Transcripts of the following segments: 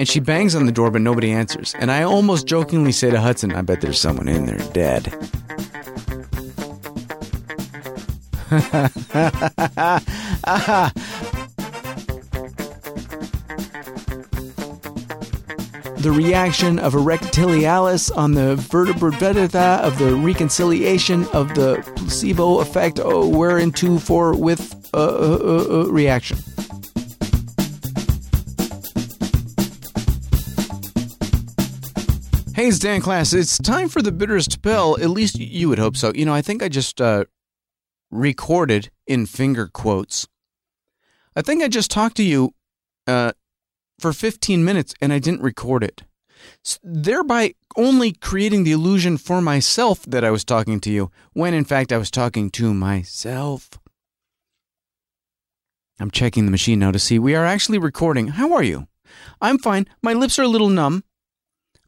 And she bangs on the door, but nobody answers. And I almost jokingly say to Hudson, I bet there's someone in there dead. the reaction of erectilialis on the vertebra of the reconciliation of the placebo effect. Oh, we're in two for with a uh, uh, uh reaction. Hey, it's Dan Klass. It's time for the bitterest pill. At least you would hope so. You know, I think I just uh, recorded in finger quotes. I think I just talked to you uh, for 15 minutes and I didn't record it, thereby only creating the illusion for myself that I was talking to you, when in fact I was talking to myself. I'm checking the machine now to see we are actually recording. How are you? I'm fine. My lips are a little numb.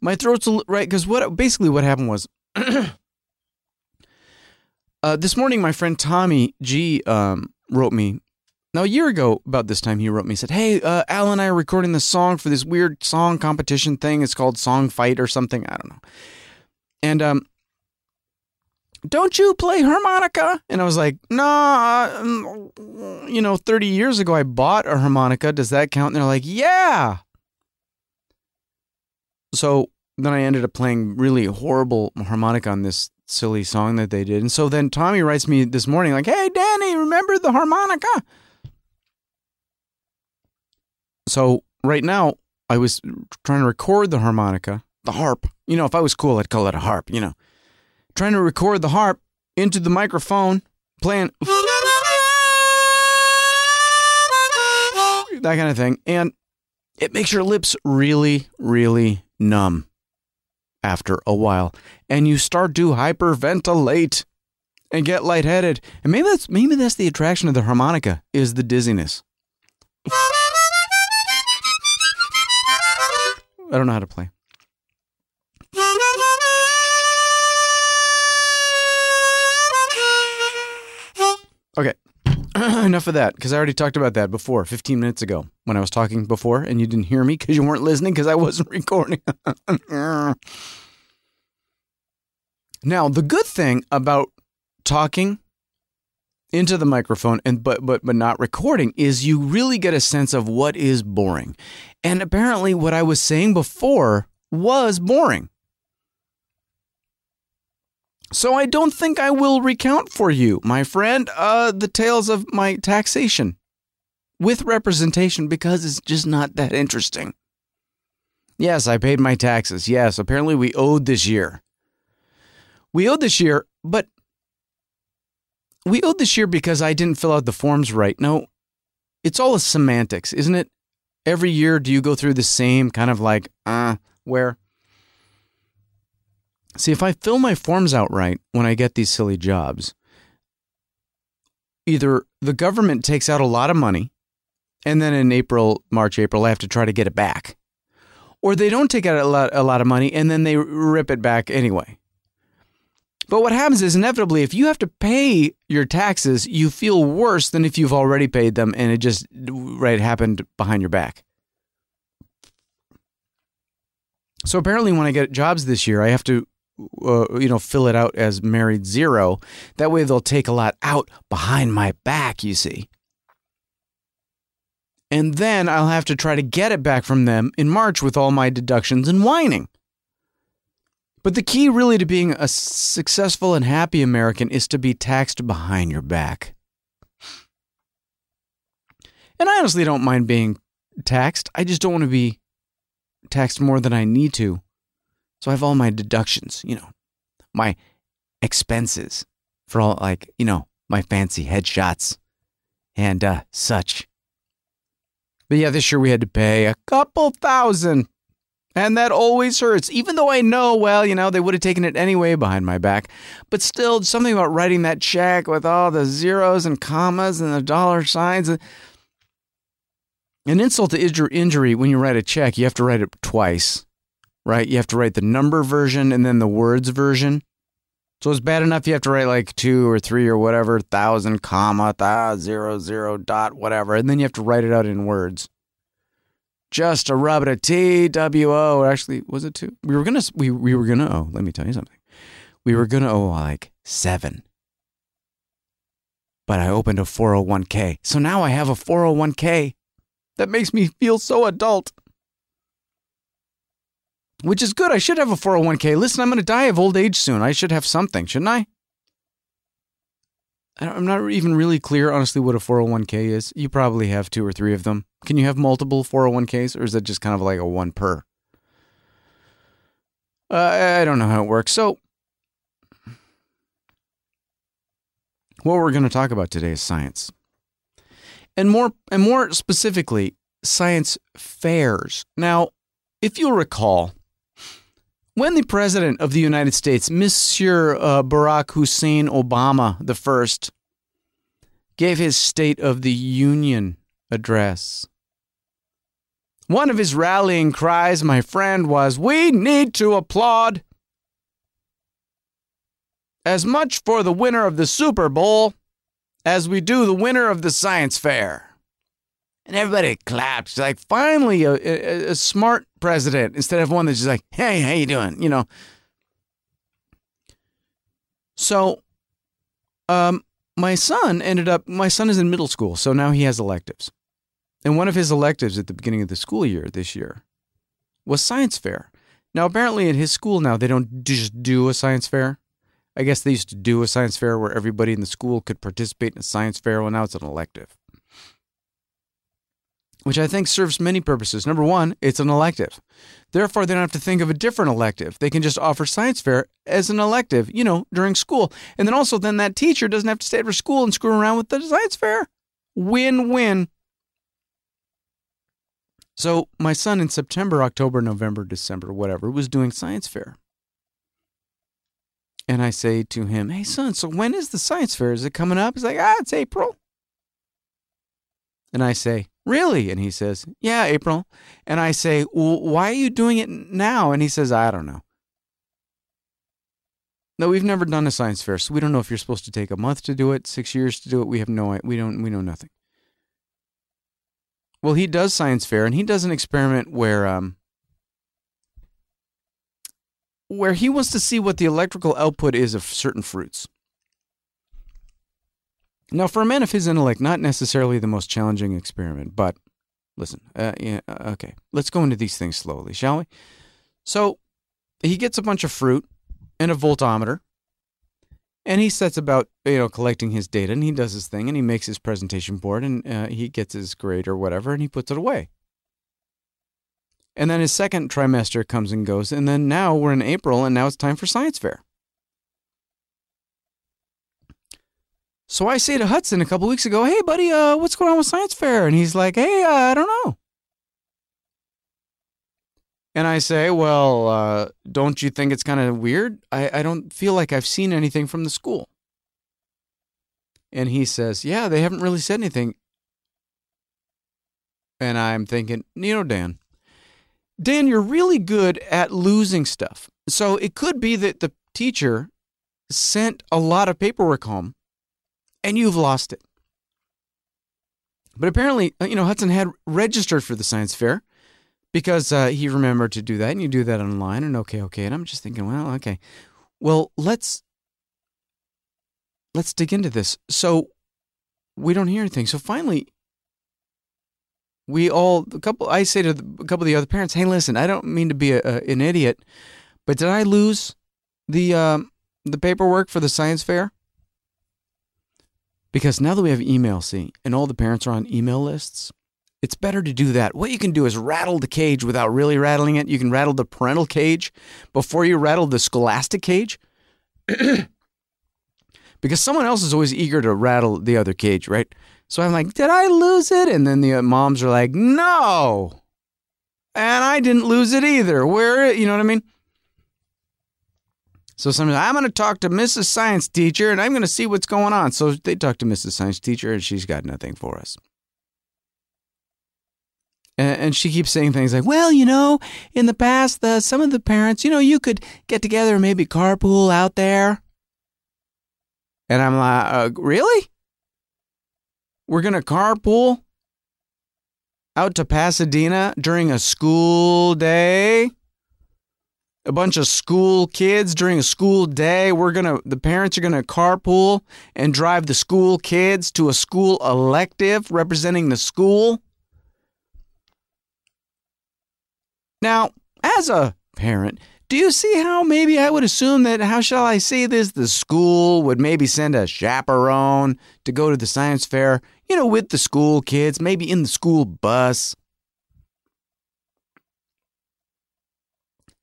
My throat's a, right because what basically what happened was uh, this morning my friend Tommy G um, wrote me now, a year ago, about this time, he wrote me, said, Hey, uh, Al and I are recording this song for this weird song competition thing. It's called Song Fight or something. I don't know. And, um, don't you play harmonica? And I was like, nah, mm, you know, 30 years ago I bought a harmonica. Does that count? And they're like, yeah. So then I ended up playing really horrible harmonica on this silly song that they did. And so then Tommy writes me this morning, like, hey, Danny, remember the harmonica? So right now, I was trying to record the harmonica, the harp. You know, if I was cool, I'd call it a harp, you know. Trying to record the harp into the microphone, playing that kind of thing. And it makes your lips really, really numb after a while. And you start to hyperventilate and get lightheaded. And maybe that's maybe that's the attraction of the harmonica is the dizziness. I don't know how to play. Okay. Enough of that, because I already talked about that before, 15 minutes ago, when I was talking before, and you didn't hear me because you weren't listening because I wasn't recording. now, the good thing about talking into the microphone and but but but not recording is you really get a sense of what is boring. And apparently what I was saying before was boring. So I don't think I will recount for you, my friend, uh, the tales of my taxation with representation because it's just not that interesting. Yes, I paid my taxes. Yes, apparently we owed this year. We owed this year, but we owed this year because I didn't fill out the forms right. No, it's all a semantics, isn't it? Every year, do you go through the same kind of like, uh, where? See, if I fill my forms out right when I get these silly jobs, either the government takes out a lot of money, and then in April, March, April, I have to try to get it back. Or they don't take out a lot, a lot of money and then they rip it back anyway. But what happens is inevitably, if you have to pay your taxes, you feel worse than if you've already paid them and it just right happened behind your back. So apparently, when I get jobs this year, I have to, uh, you know, fill it out as married zero. That way, they'll take a lot out behind my back. You see. And then I'll have to try to get it back from them in March with all my deductions and whining. But the key, really, to being a successful and happy American is to be taxed behind your back. And I honestly don't mind being taxed. I just don't want to be taxed more than I need to. So I have all my deductions, you know, my expenses for all, like, you know, my fancy headshots and uh, such. But yeah, this year we had to pay a couple thousand and that always hurts, even though I know, well, you know, they would have taken it anyway behind my back. But still, something about writing that check with all the zeros and commas and the dollar signs. An insult to injury when you write a check, you have to write it twice, right? You have to write the number version and then the words version. So it's bad enough you have to write like two or three or whatever, thousand, comma, zero, zero, dot, whatever. And then you have to write it out in words. just a rub it a T W O. Actually, was it two? We were gonna we we were gonna owe. Let me tell you something. We were gonna owe like seven, but I opened a 401k. So now I have a 401k. That makes me feel so adult. Which is good. I should have a 401k. Listen, I'm going to die of old age soon. I should have something, shouldn't I? I'm not even really clear, honestly, what a 401k is. You probably have two or three of them. Can you have multiple 401ks, or is that just kind of like a one per? Uh, I don't know how it works. So, what we're going to talk about today is science, and more and more specifically, science fairs. Now, if you'll recall, when the President of the United States, Monsieur uh, Barack Hussein Obama the first, gave his State of the Union address, one of his rallying cries, my friend, was, We need to applaud as much for the winner of the Super Bowl as we do the winner of the science fair. And everybody claps. Like, finally, a, a, a, smart president instead of one that's just like, hey, how you doing? You know. So, um, my son ended up, my son is in middle school, so now he has electives. And one of his electives at the beginning of the school year this year was science fair. Now, apparently at his school now, they don't just do a science fair. I guess they used to do a science fair where everybody in the school could participate in a science fair. Well, now it's an elective which I think serves many purposes. Number one, it's an elective. Therefore, they don't have to think of a different elective. They can just offer science fair as an elective, you know, during school. And then also, then that teacher doesn't have to stay after school and screw around with the science fair. Win win. So, my son in September, October, November, December, whatever, was doing science fair. And I say to him, Hey, son, so when is the science fair? Is it coming up? He's like, Ah, it's April. And I say, Really? And he says, Yeah, April. And I say, well, Why are you doing it now? And he says, I don't know. No, we've never done a science fair, so we don't know if you're supposed to take a month to do it, six years to do it. We have no, we don't, we know nothing. Well, he does science fair, and he does an experiment where, um, where he wants to see what the electrical output is of certain fruits. Now, for a man of his intellect, not necessarily the most challenging experiment, but listen, uh, yeah, uh, okay, let's go into these things slowly, shall we? So he gets a bunch of fruit and a voltometer, and he sets about you know collecting his data, and he does his thing, and he makes his presentation board, and uh, he gets his grade or whatever, and he puts it away. And then his second trimester comes and goes, and then now we're in April, and now it's time for science fair. So I say to Hudson a couple weeks ago, "Hey, buddy, uh, what's going on with science fair?" And he's like, "Hey, uh, I don't know." And I say, "Well, uh, don't you think it's kind of weird? I, I don't feel like I've seen anything from the school." And he says, "Yeah, they haven't really said anything." And I'm thinking, you know, Dan, Dan, you're really good at losing stuff. So it could be that the teacher sent a lot of paperwork home and you've lost it. But apparently, uh, you know, Hudson had registered for the science fair because uh, he remembered to do that, and you do that online, and okay, okay. And I'm just thinking, well, okay, well, let's let's dig into this. So we don't hear anything. So finally, we all a couple. I say to the, a couple of the other parents, hey, listen, I don't mean to be a, a, an idiot, but did I lose the um, the paperwork for the science fair? Because now that we have email, see, and all the parents are on email lists, it's better to do that. What you can do is rattle the cage without really rattling it. You can rattle the parental cage before you rattle the scholastic cage. because someone else is always eager to rattle the other cage, right? So I'm like, did I lose it? And then the uh, moms are like, no. And I didn't lose it either. Where, you know what I mean? So somebody, I'm going to talk to Mrs. Science Teacher and I'm going to see what's going on. So they talk to Mrs. Science Teacher and she's got nothing for us. And she keeps saying things like, well, you know, in the past, the, some of the parents, you know, you could get together and maybe carpool out there. And I'm like, uh, really? We're going to carpool out to Pasadena during a school day. A bunch of school kids during a school day. We're going to, the parents are going to carpool and drive the school kids to a school elective representing the school. Now, as a parent, do you see how maybe I would assume that, how shall I say this, the school would maybe send a chaperone to go to the science fair, you know, with the school kids, maybe in the school bus?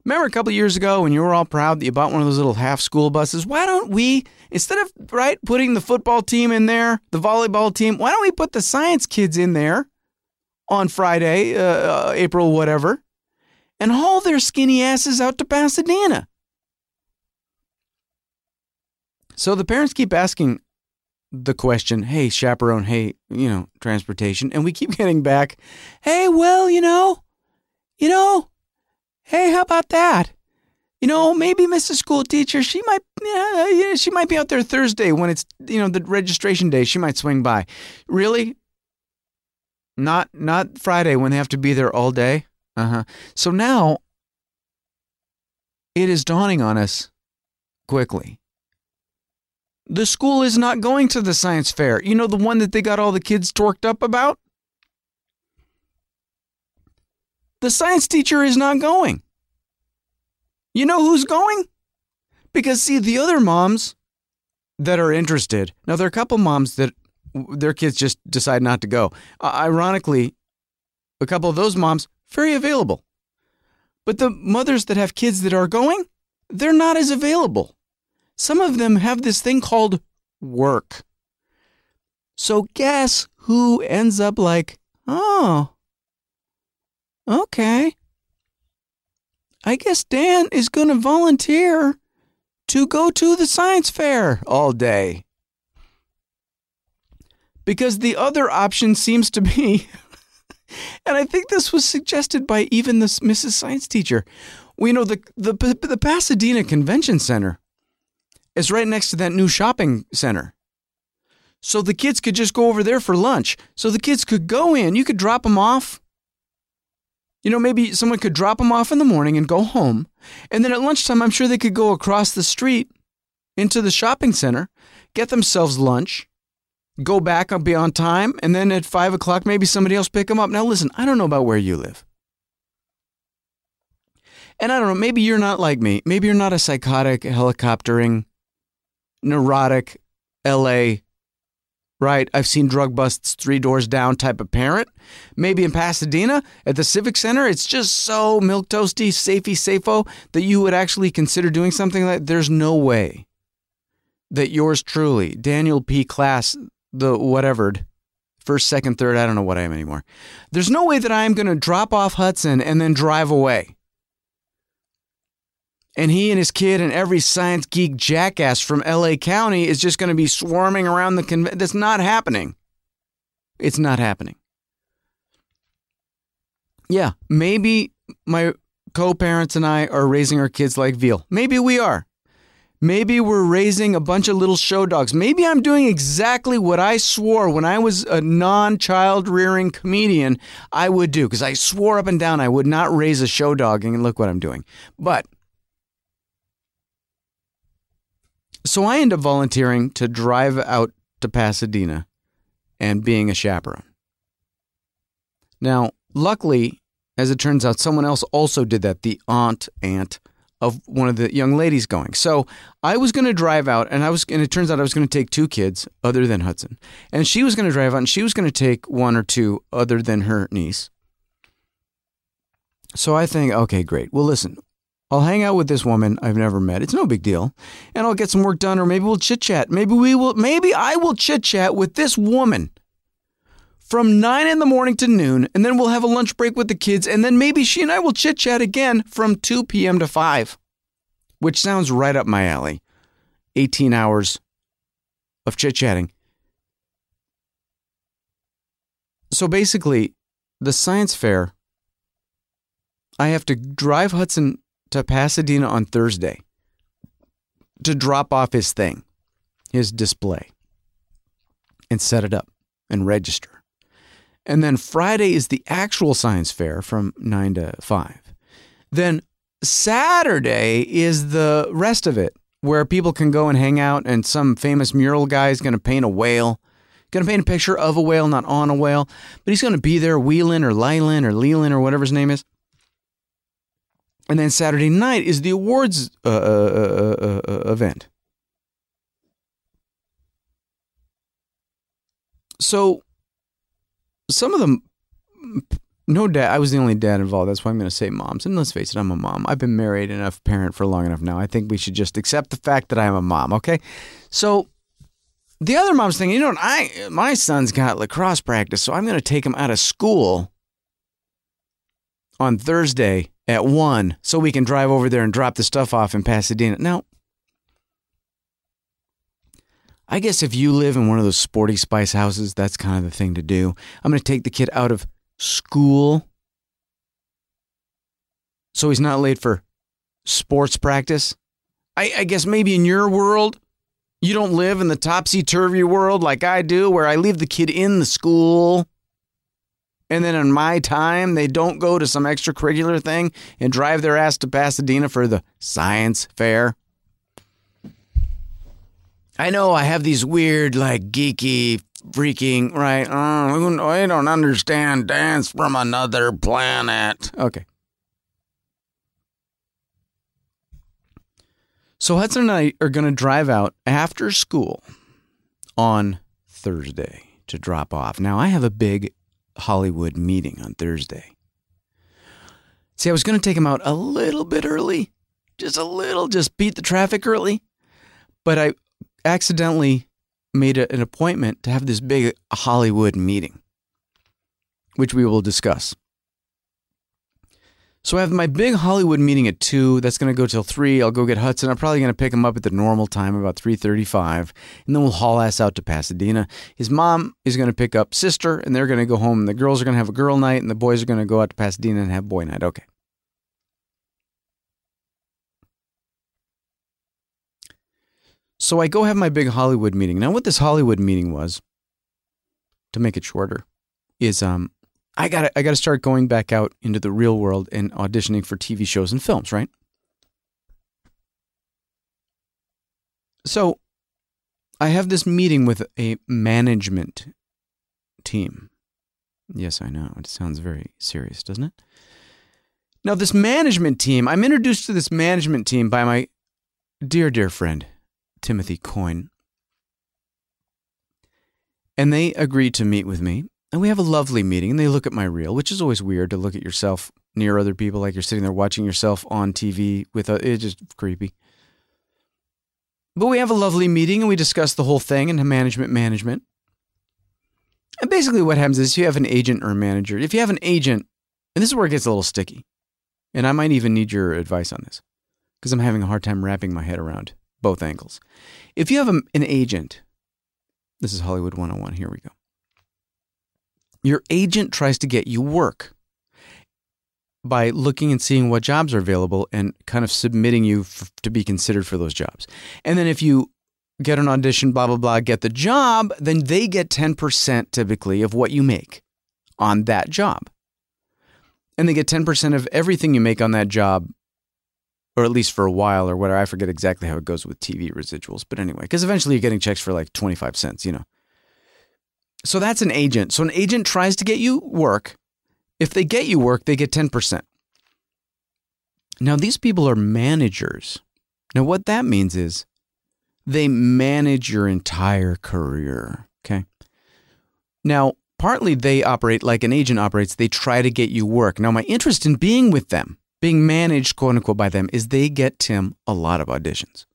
Remember a couple years ago when you were all proud that you bought one of those little half school buses? Why don't we, instead of right putting the football team in there, the volleyball team, why don't we put the science kids in there on Friday, uh, uh April whatever? and haul their skinny asses out to Pasadena. So the parents keep asking the question, hey, chaperone, hey, you know, transportation. And we keep getting back, hey, well, you know, you know, hey, how about that? You know, maybe Mrs. School Teacher, she might, yeah, she might be out there Thursday when it's, you know, the registration day. She might swing by. Really? Not, not Friday when they have to be there all day. Uh huh. So now it is dawning on us quickly. The school is not going to the science fair. You know, the one that they got all the kids torqued up about? The science teacher is not going. You know who's going? Because, see, the other moms that are interested, now, there are a couple moms that their kids just decide not to go. Uh, ironically, a couple of those moms very available. But the mothers that have kids that are going, they're not as available. Some of them have this thing called work. So guess who ends up like, oh, okay. I guess Dan is going to volunteer to go to the science fair all day. Because the other option seems to be and I think this was suggested by even this Mrs. Science teacher. We know the, the the Pasadena Convention Center is right next to that new shopping center. So the kids could just go over there for lunch. So the kids could go in, you could drop them off. You know, maybe someone could drop them off in the morning and go home. And then at lunchtime, I'm sure they could go across the street into the shopping center, get themselves lunch, go back and be on time, and then at five o'clock, maybe somebody else pick them up. Now, listen, I don't know about where you live. And I don't know, maybe you're not like me. Maybe you're not a psychotic, helicoptering, neurotic, LA, right? I've seen drug busts three doors down type of parent. Maybe in Pasadena at the Civic Center, it's just so milk toasty, safey, safo that you would actually consider doing something like there's no way that yours truly, Daniel P. Klass, the whatever, first, second, third, I don't know what I am anymore. There's no way that I'm going to drop off Hudson and then drive away. And he and his kid and every science geek jackass from LA County is just going to be swarming around the convention. That's not happening. It's not happening. Yeah, maybe my co parents and I are raising our kids like veal. Maybe we are. Maybe we're raising a bunch of little show dogs. Maybe I'm doing exactly what I swore when I was a non child rearing comedian I would do, because I swore up and down I would not raise a show dog, and look what I'm doing. But so I end up volunteering to drive out to Pasadena and being a chaperone. Now, luckily, as it turns out, someone else also did that the aunt, aunt of one of the young ladies going. So I was going to drive out, and I was, and it turns out I was going to take two kids other than Hudson, and she was going to drive out, and she was going to take one or two other than her niece. So I think, okay, great. Well, listen, I'll hang out with this woman I've never met. It's no big deal, and I'll get some work done, or maybe we'll chit chat. Maybe we will. Maybe I will chit chat with this woman from 9 in the morning to noon, and then we'll have a lunch break with the kids, and then maybe she and I will chit chat again from 2 p.m. to 5, which sounds right up my alley. 18 hours of chit chatting. So basically, the science fair, I have to drive Hudson to Pasadena on Thursday to drop off his thing, his display, and set it up and register. And then Friday is the actual science fair from 9 to 5. Then Saturday is the rest of it, where people can go and hang out, and some famous mural guy is going to paint a whale. Going to paint a picture of a whale, not on a whale, but he's going to be there, Wheeling or Lylan or Leland or whatever his name is. And then Saturday night is the awards uh, uh, uh, uh, uh event. So some of them, no dad. I was the only dad involved. That's why I'm going to say moms. And let's face it, I'm a mom. I've been married enough, parent for long enough now. I think we should just accept the fact that I am a mom. Okay, so the other mom's thinking, you know, what I my son's got lacrosse practice, so I'm going to take him out of school on Thursday at one, so we can drive over there and drop the stuff off in Pasadena. Now, I guess if you live in one of those sporty spice houses, that's kind of the thing to do. I'm going to take the kid out of school so he's not late for sports practice. I, I guess maybe in your world, you don't live in the topsy turvy world like I do, where I leave the kid in the school. And then in my time, they don't go to some extracurricular thing and drive their ass to Pasadena for the science fair. I know I have these weird, like geeky, freaking, right? Oh, I don't understand dance from another planet. Okay. So Hudson and I are going to drive out after school on Thursday to drop off. Now, I have a big Hollywood meeting on Thursday. See, I was going to take him out a little bit early, just a little, just beat the traffic early. But I accidentally made a, an appointment to have this big Hollywood meeting, which we will discuss. So I have my big Hollywood meeting at two. That's going to go till three. I'll go get Hudson. I'm probably going to pick him up at the normal time, about three thirty-five, and then we'll haul ass out to Pasadena. His mom is going to pick up sister, and they're going to go home. The girls are going to have a girl night, and the boys are going to go out to Pasadena and have boy night. Okay. So I go have my big Hollywood meeting. Now, what this Hollywood meeting was, to make it shorter, is um, I got I got to start going back out into the real world and auditioning for TV shows and films, right? So, I have this meeting with a management team. Yes, I know. It sounds very serious, doesn't it? Now, this management team, I'm introduced to this management team by my dear, dear friend, Timothy Coyne. And they agreed to meet with me. And we have a lovely meeting. And they look at my reel, which is always weird to look at yourself near other people, like you're sitting there watching yourself on TV with a, it's just creepy. But we have a lovely meeting and we discuss the whole thing and management management. And basically, what happens is you have an agent or a manager. If you have an agent, and this is where it gets a little sticky, and I might even need your advice on this because I'm having a hard time wrapping my head around both angles. If you have a, an agent, this is Hollywood 101, here we go. Your agent tries to get you work by looking and seeing what jobs are available and kind of submitting you to be considered for those jobs. And then if you get an audition, blah, blah, blah, get the job, then they get 10% typically of what you make on that job. And they get 10% of everything you make on that job or at least for a while or whatever. I forget exactly how it goes with TV residuals, but anyway, because eventually you're getting checks for like 25 cents, you know. So that's an agent. So an agent tries to get you work. If they get you work, they get 10%. Now, these people are managers. Now, what that means is they manage your entire career. Okay. Now, partly they operate like an agent operates, they try to get you work. Now, my interest in being with them being managed, quote unquote, by them is they get Tim a lot of auditions.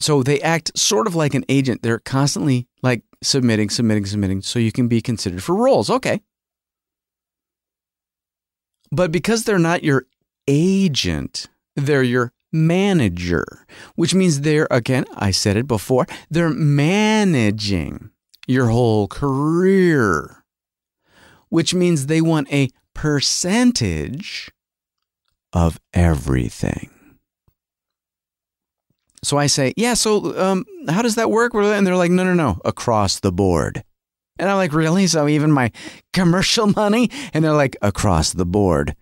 So they act sort of like an agent. They're constantly like submitting, submitting, submitting, so you can be considered for roles. Okay. But because they're not your agent, they're your manager, which means they're, again, I said it before, they're managing your whole career, which means they want a percentage of everything. So I say, yeah, so um, how does that work? And they're like, no, no, no, across the board. And I'm like, really? So even my commercial money? And they're like, across the board.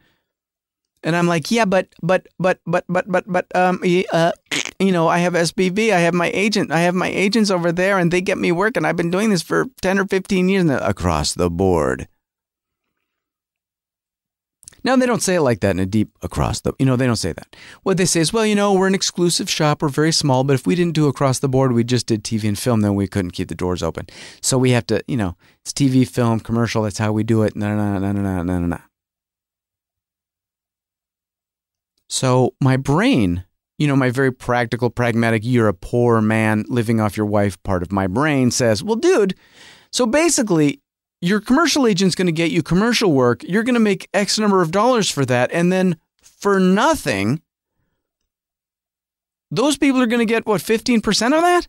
And I'm like, yeah, but, but, but, but, but, but, but, um, uh, you know, I have SBV. I have my agent. I have my agents over there and they get me work. And I've been doing this for 10 or 15 years across the board. Now, they don't say it like that in a deep across the, you know, they don't say that. What they say is, well, you know, we're an exclusive shop. We're very small, but if we didn't do across the board, we just did TV and film, then we couldn't keep the doors open. So we have to, you know, it's TV, film, commercial. That's how we do it. No, no, no, no, no, no, no, no. So my brain, you know, my very practical, pragmatic, you're a poor man living off your wife part of my brain says, well, dude, so basically, your commercial agent's going to get you commercial work. You're going to make X number of dollars for that. And then for nothing, those people are going to get what, 15% of that?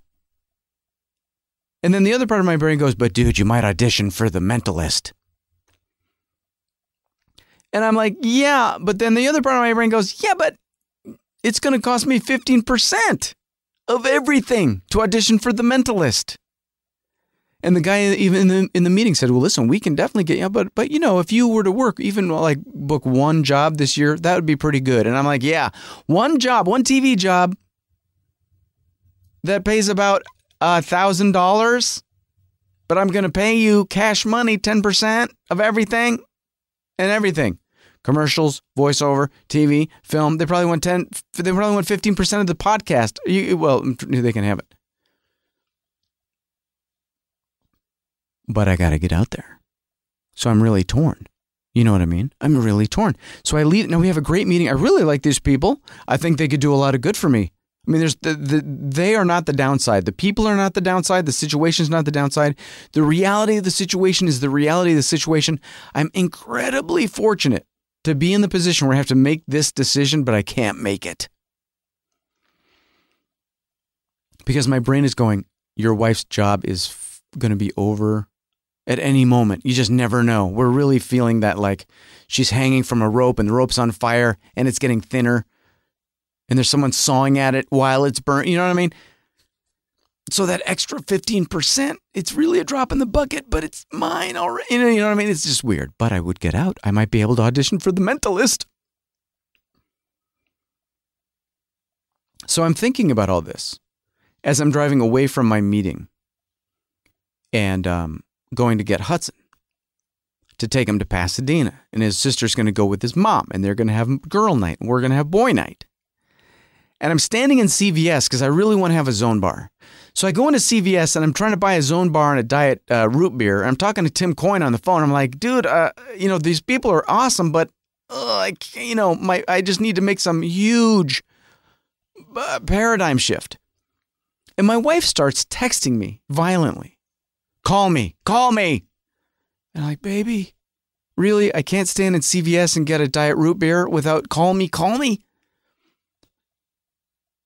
And then the other part of my brain goes, but dude, you might audition for The Mentalist. And I'm like, yeah. But then the other part of my brain goes, yeah, but it's going to cost me 15% of everything to audition for The Mentalist. And the guy even in the in the meeting said, "Well, listen, we can definitely get you, but but you know, if you were to work even like book one job this year, that would be pretty good." And I'm like, "Yeah, one job, one TV job that pays about a thousand dollars, but I'm going to pay you cash money, ten percent of everything, and everything." Commercials, voiceover, TV, film. They probably want ten. They probably want fifteen percent of the podcast. You, well, they can have it. But I got to get out there. So I'm really torn. You know what I mean? I'm really torn. So I leave. Now we have a great meeting. I really like these people. I think they could do a lot of good for me. I mean, there's the, the they are not the downside. The people are not the downside. The situation is not the downside. The reality of the situation is the reality of the situation. I'm incredibly fortunate to be in the position where I have to make this decision, but I can't make it because my brain is going. Your wife's job is f- going to be over at any moment. You just never know. We're really feeling that like she's hanging from a rope and the rope's on fire and it's getting thinner and there's someone sawing at it while it's burnt. You know what I mean? So that extra 15%, it's really a drop in the bucket, but it's mine already. You know what I mean? It's just weird. But I would get out. I might be able to audition for The Mentalist. So I'm thinking about all this as I'm driving away from my meeting. And um, going to get Hudson to take him to Pasadena. And his sister's going to go with his mom, and they're going to have girl night, and we're going to have boy night. And I'm standing in CVS because I really want to have a zone bar. So I go into CVS and I'm trying to buy a zone bar and a diet uh, root beer. I'm talking to Tim Coyne on the phone. I'm like, dude, uh, you know, these people are awesome, but uh, I, you know, my I just need to make some huge uh, paradigm shift. And my wife starts texting me violently. Call me. Call me. And I'm like, baby, really? I can't stand in CVS and get a diet root beer without call me, call me.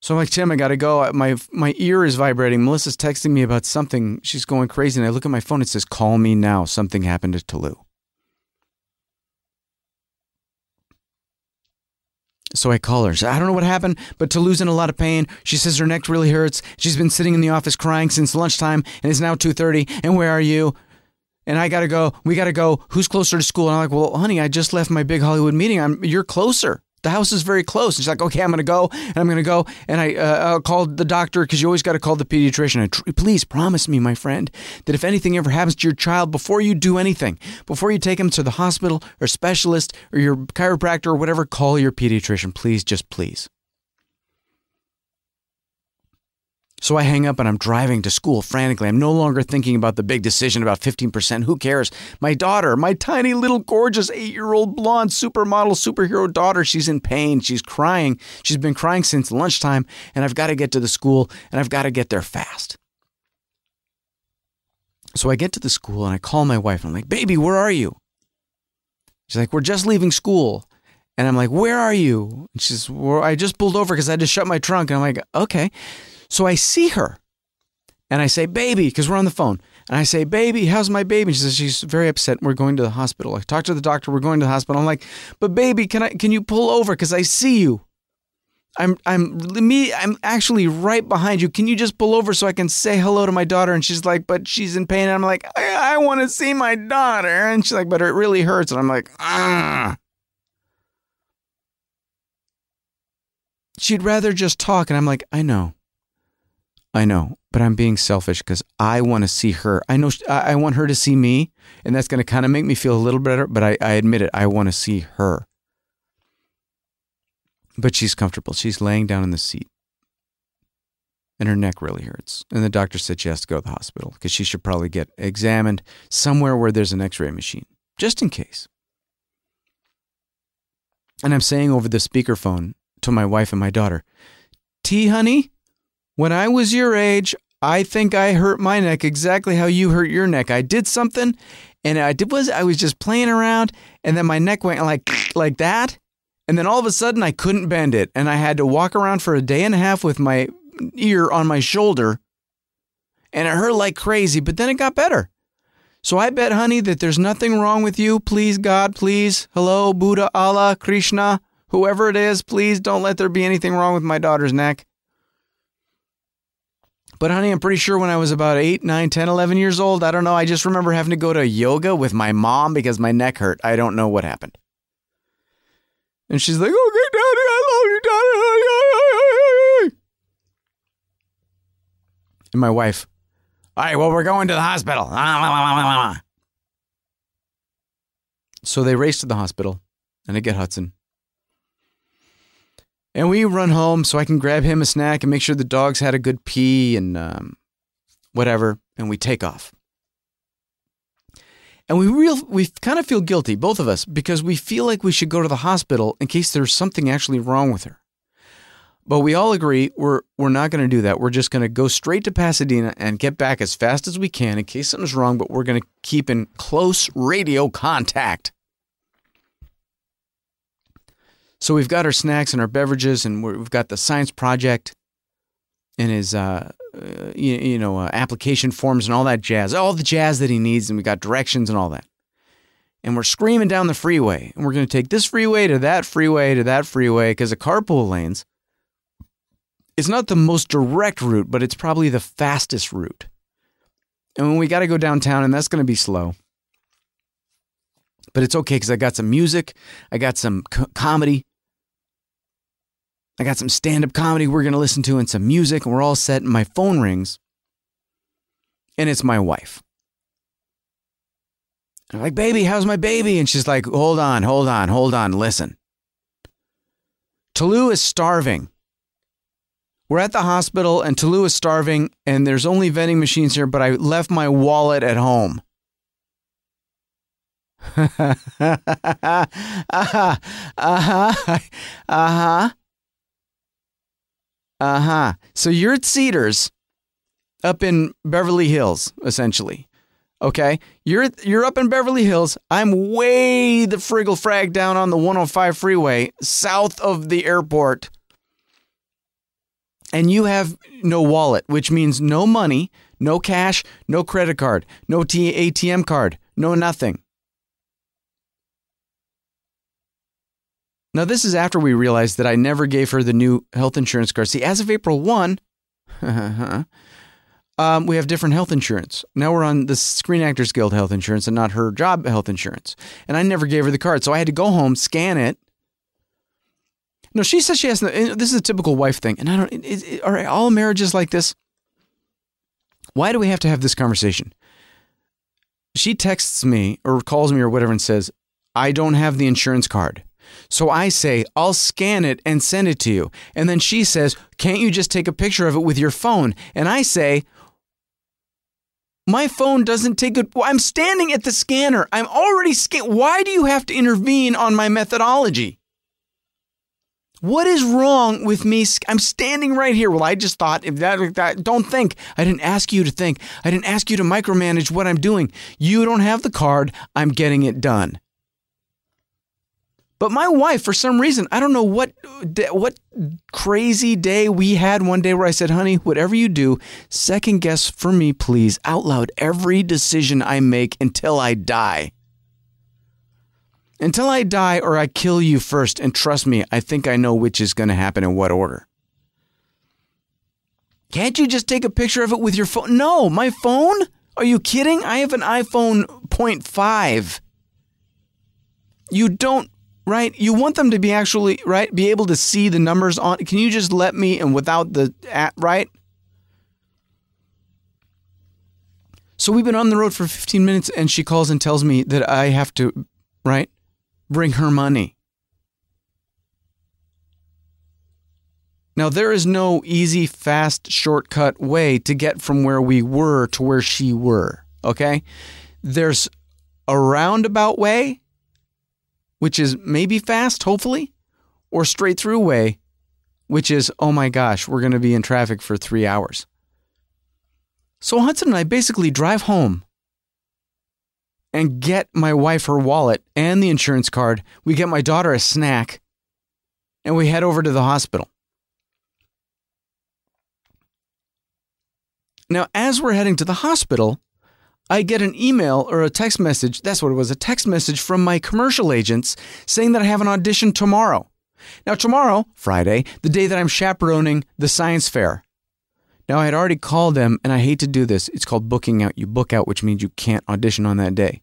So I'm like, Tim, I gotta go. My my ear is vibrating. Melissa's texting me about something. She's going crazy. And I look at my phone. It says, call me now. Something happened to Toulouse. So I call her. I don't know what happened, but Toulouse's in a lot of pain. She says her neck really hurts. She's been sitting in the office crying since lunchtime, and it's now 2.30. And where are you? And I got to go. We got to go. Who's closer to school? And I'm like, well, honey, I just left my big Hollywood meeting. I'm, you're closer the house is very close. And she's like, okay, I'm going to go and I'm going to go. And I uh, called the doctor because you always got to call the pediatrician. Please promise me, my friend, that if anything ever happens to your child, before you do anything, before you take him to the hospital or specialist or your chiropractor or whatever, call your pediatrician. Please, just please. So I hang up and I'm driving to school frantically. I'm no longer thinking about the big decision about 15%. Who cares? My daughter, my tiny little gorgeous eight year old blonde supermodel superhero daughter, she's in pain. She's crying. She's been crying since lunchtime, and I've got to get to the school and I've got to get there fast. So I get to the school and I call my wife. and I'm like, baby, where are you? She's like, we're just leaving school. And I'm like, where are you? And she's, well, I just pulled over because I had to shut my trunk. And I'm like, okay. So I see her and I say, baby, because we're on the phone. And I say, baby, how's my baby? And She says she's very upset. We're going to the hospital. I talk to the doctor. We're going to the hospital. I'm like, but baby, can I? Can you pull over? Because I see you. I'm I'm me I'm actually right behind you. Can you just pull over so I can say hello to my daughter?" And she's like, "But she's in pain." And I'm like, "I, I want to see my daughter." And she's like, "But it really hurts." And I'm like, "Ah." She'd rather just talk, and I'm like, "I know, I know, but I'm being selfish because I want to see her. I know I want her to see me, and that's going to kind of make me feel a little better. But I, I admit it, I want to see her." But she's comfortable. She's laying down in the seat. And her neck really hurts. And the doctor said she has to go to the hospital because she should probably get examined somewhere where there's an x ray machine, just in case. And I'm saying over the speakerphone to my wife and my daughter, Tea, honey, when I was your age, I think I hurt my neck exactly how you hurt your neck. I did something and I did was I was just playing around and then my neck went like like that and then all of a sudden, I couldn't bend it, and I had to walk around for a day and a half with my ear on my shoulder, and it hurt like crazy, but then it got better. So I bet, honey, that there's nothing wrong with you. Please, God, please. Hello, Buddha, Allah, Krishna, whoever it is, please don't let there be anything wrong with my daughter's neck. But, honey, I'm pretty sure when I was about 8, 9, 10, 11 years old, I don't know, I just remember having to go to yoga with my mom because my neck hurt. I don't know what happened. And she's like, okay, daddy, I love you, daddy. And my wife, all right, well, we're going to the hospital. So they race to the hospital and I get Hudson. And we run home so I can grab him a snack and make sure the dogs had a good pee and um, whatever. And we take off. And we real we kind of feel guilty, both of us, because we feel like we should go to the hospital in case there's something actually wrong with her. But we all agree we're we're not going to do that. We're just going to go straight to Pasadena and get back as fast as we can in case something's wrong, but we're going to keep in close radio contact. So we've got our snacks and our beverages, and we've got the science project and his uh, uh, you, you, know uh, application forms and all that jazz, all the jazz that he needs, and we got directions and all that. And we're screaming down the freeway, and we're going to take this freeway to that freeway to that freeway because the carpool lanes. It's not the most direct route, but it's probably the fastest route. And when we got to go downtown, and that's going to be slow. But it's okay because I got some music, I got some co- comedy, I got some stand up comedy we're going to listen to and some music, and we're all set. And my phone rings, and it's my wife. I'm like, baby, how's my baby? And she's like, hold on, hold on, hold on, listen. Tulu is starving. We're at the hospital, and Tulu is starving, and there's only vending machines here, but I left my wallet at home. uh huh. Uh huh. Uh huh. Uh huh. So you're at Cedars up in Beverly Hills, essentially. Okay, you're you're up in Beverly Hills. I'm way the friggle frag down on the 105 freeway, south of the airport, and you have no wallet, which means no money, no cash, no credit card, no ATM card, no nothing. Now, this is after we realized that I never gave her the new health insurance card. See, as of April 1, um, we have different health insurance. Now we're on the Screen Actors Guild health insurance and not her job health insurance. And I never gave her the card. So I had to go home, scan it. No, she says she has. No, this is a typical wife thing. And I don't. Is, is, are all marriages like this? Why do we have to have this conversation? She texts me or calls me or whatever and says, I don't have the insurance card. So I say, I'll scan it and send it to you. And then she says, Can't you just take a picture of it with your phone? And I say, my phone doesn't take good. I'm standing at the scanner. I'm already scan. Why do you have to intervene on my methodology? What is wrong with me? I'm standing right here. Well, I just thought if that, that don't think. I didn't ask you to think. I didn't ask you to micromanage what I'm doing. You don't have the card. I'm getting it done. But my wife, for some reason, I don't know what what crazy day we had one day where I said, "Honey, whatever you do, second guess for me, please, out loud every decision I make until I die." Until I die or I kill you first, and trust me, I think I know which is going to happen in what order. Can't you just take a picture of it with your phone? No, my phone? Are you kidding? I have an iPhone 0.5. You don't, right? You want them to be actually, right? Be able to see the numbers on. Can you just let me and without the at, right? So we've been on the road for 15 minutes and she calls and tells me that I have to, right? Bring her money. Now, there is no easy, fast, shortcut way to get from where we were to where she were. Okay? There's a roundabout way, which is maybe fast, hopefully, or straight through way, which is, oh my gosh, we're going to be in traffic for three hours. So Hudson and I basically drive home and get my wife her wallet and the insurance card. We get my daughter a snack and we head over to the hospital. Now, as we're heading to the hospital, I get an email or a text message. That's what it was a text message from my commercial agents saying that I have an audition tomorrow. Now, tomorrow, Friday, the day that I'm chaperoning the science fair. Now, I had already called them, and I hate to do this. It's called booking out. You book out, which means you can't audition on that day.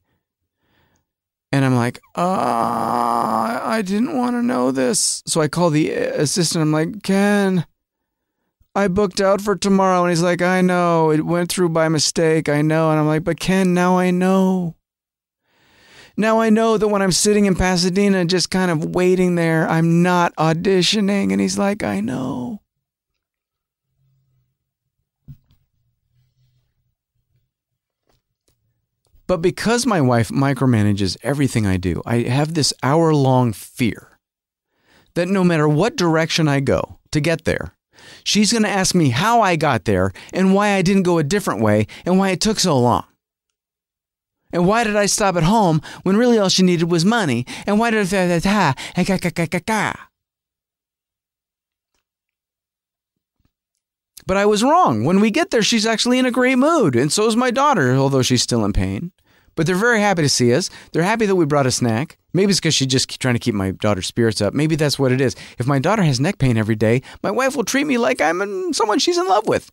And I'm like, uh, I didn't want to know this. So I call the assistant. I'm like, Ken, I booked out for tomorrow. And he's like, I know. It went through by mistake. I know. And I'm like, but Ken, now I know. Now I know that when I'm sitting in Pasadena, just kind of waiting there, I'm not auditioning. And he's like, I know. But because my wife micromanages everything I do, I have this hour long fear that no matter what direction I go to get there, she's going to ask me how I got there and why I didn't go a different way and why it took so long. And why did I stop at home when really all she needed was money? And why did I. But I was wrong. When we get there, she's actually in a great mood, and so is my daughter, although she's still in pain. But they're very happy to see us. They're happy that we brought a snack. Maybe it's because she's just trying to keep my daughter's spirits up. Maybe that's what it is. If my daughter has neck pain every day, my wife will treat me like I'm someone she's in love with.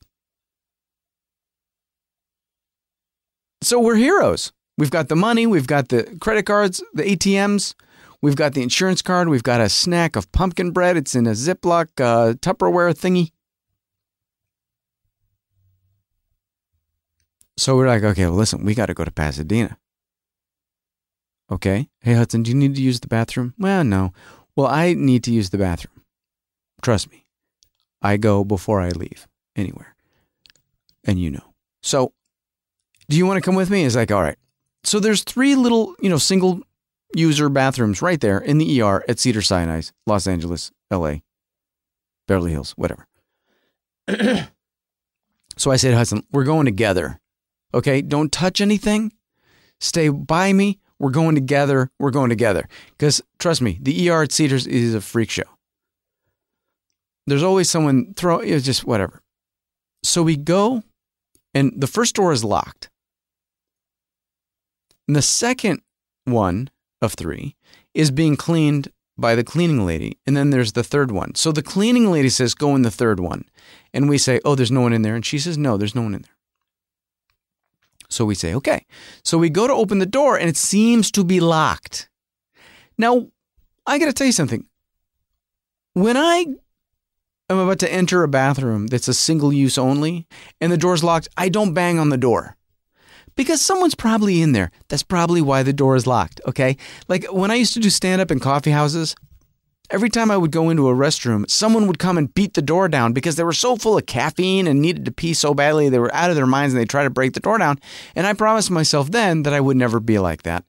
So we're heroes. We've got the money, we've got the credit cards, the ATMs, we've got the insurance card, we've got a snack of pumpkin bread. It's in a Ziploc uh, Tupperware thingy. So we're like, okay, well, listen, we got to go to Pasadena. Okay. Hey, Hudson, do you need to use the bathroom? Well, no. Well, I need to use the bathroom. Trust me. I go before I leave anywhere. And you know. So, do you want to come with me? It's like, all right. So there's three little, you know, single user bathrooms right there in the ER at Cedar Sinai, Los Angeles, LA, Beverly Hills, whatever. so I said, Hudson, we're going together. Okay, don't touch anything. Stay by me. We're going together. We're going together. Because trust me, the ER at Cedars is a freak show. There's always someone throw it's just whatever. So we go, and the first door is locked. And the second one of three is being cleaned by the cleaning lady. And then there's the third one. So the cleaning lady says, Go in the third one. And we say, Oh, there's no one in there. And she says, No, there's no one in there. So we say, okay. So we go to open the door and it seems to be locked. Now, I got to tell you something. When I am about to enter a bathroom that's a single use only and the door's locked, I don't bang on the door. Because someone's probably in there. That's probably why the door is locked, okay? Like when I used to do stand up in coffee houses, Every time I would go into a restroom, someone would come and beat the door down because they were so full of caffeine and needed to pee so badly they were out of their minds and they tried to break the door down. And I promised myself then that I would never be like that.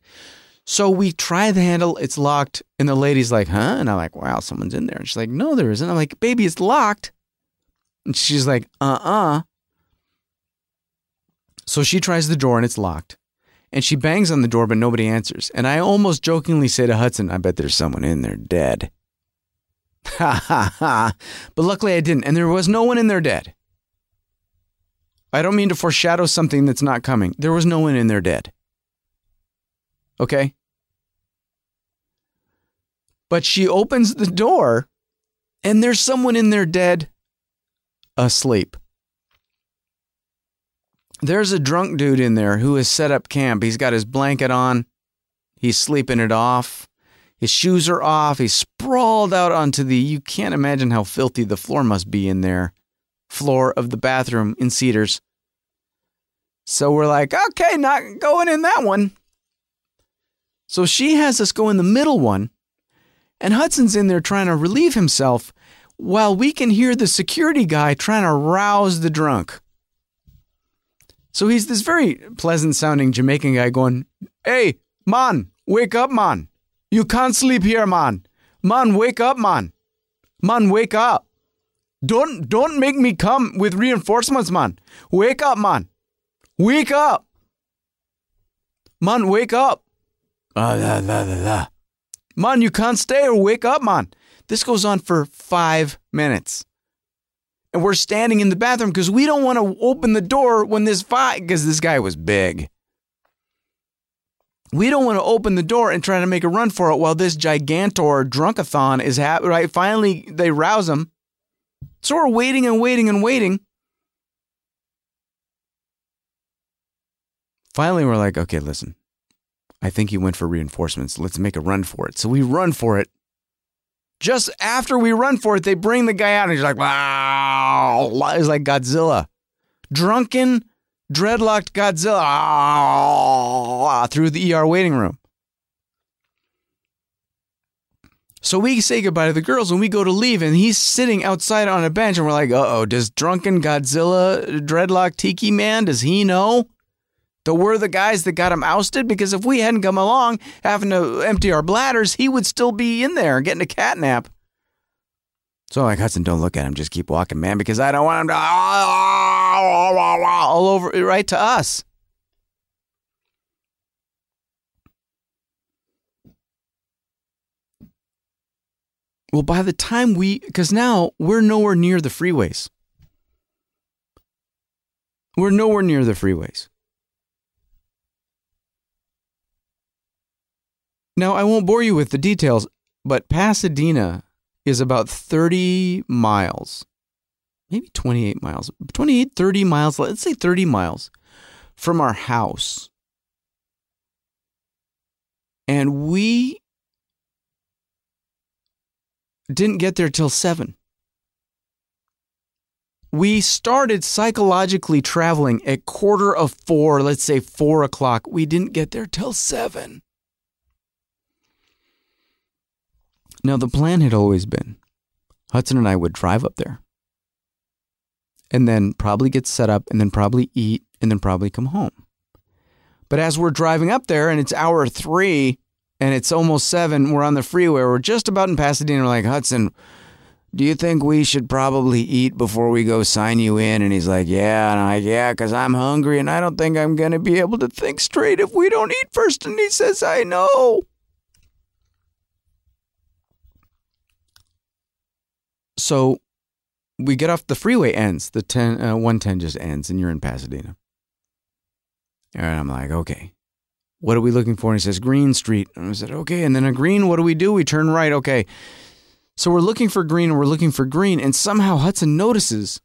So we try the handle, it's locked, and the lady's like, huh? And I'm like, wow, someone's in there. And she's like, no, there isn't. I'm like, baby, it's locked. And she's like, uh uh So she tries the door and it's locked. And she bangs on the door, but nobody answers. And I almost jokingly say to Hudson, I bet there's someone in there dead. Ha ha ha. But luckily I didn't, and there was no one in there dead. I don't mean to foreshadow something that's not coming. There was no one in there dead. Okay? But she opens the door and there's someone in there dead asleep. There's a drunk dude in there who has set up camp. He's got his blanket on. He's sleeping it off. His shoes are off. He's sprawled out onto the, you can't imagine how filthy the floor must be in there, floor of the bathroom in Cedars. So we're like, okay, not going in that one. So she has us go in the middle one, and Hudson's in there trying to relieve himself while we can hear the security guy trying to rouse the drunk. So he's this very pleasant sounding Jamaican guy going, Hey, man, wake up, man. You can't sleep here, man. Man, wake up, man. Man, wake up. Don't don't make me come with reinforcements, man. Wake up, man. Wake up. Man, wake up. Ah, la, la, la, la. Man, you can't stay or wake up, man. This goes on for five minutes and we're standing in the bathroom because we don't want to open the door when this fight, because this guy was big. We don't want to open the door and try to make a run for it while this gigantor drunkathon is happening. Right? Finally, they rouse him. So we're waiting and waiting and waiting. Finally, we're like, okay, listen. I think he went for reinforcements. Let's make a run for it. So we run for it just after we run for it, they bring the guy out and he's like, wow. He's like Godzilla. Drunken, dreadlocked Godzilla through the ER waiting room. So we say goodbye to the girls and we go to leave, and he's sitting outside on a bench, and we're like, uh oh, does drunken Godzilla dreadlock Tiki Man, does he know? that we're the guys that got him ousted because if we hadn't come along having to empty our bladders, he would still be in there getting a cat nap. So like, Hudson, don't look at him. Just keep walking, man, because I don't want him to all over right to us. Well, by the time we, because now we're nowhere near the freeways. We're nowhere near the freeways. Now, I won't bore you with the details, but Pasadena is about 30 miles, maybe 28 miles, 28, 30 miles, let's say 30 miles from our house. And we didn't get there till 7. We started psychologically traveling at quarter of four, let's say four o'clock. We didn't get there till seven. Now, the plan had always been Hudson and I would drive up there and then probably get set up and then probably eat and then probably come home. But as we're driving up there and it's hour three and it's almost seven, we're on the freeway, we're just about in Pasadena. We're like, Hudson, do you think we should probably eat before we go sign you in? And he's like, yeah. And I'm like, yeah, because I'm hungry and I don't think I'm going to be able to think straight if we don't eat first. And he says, I know. So we get off the freeway ends. The 10, uh, 110 just ends and you're in Pasadena. And I'm like, okay, what are we looking for? And he says, Green Street. And I said, okay. And then a green, what do we do? We turn right. Okay. So we're looking for green and we're looking for green. And somehow Hudson notices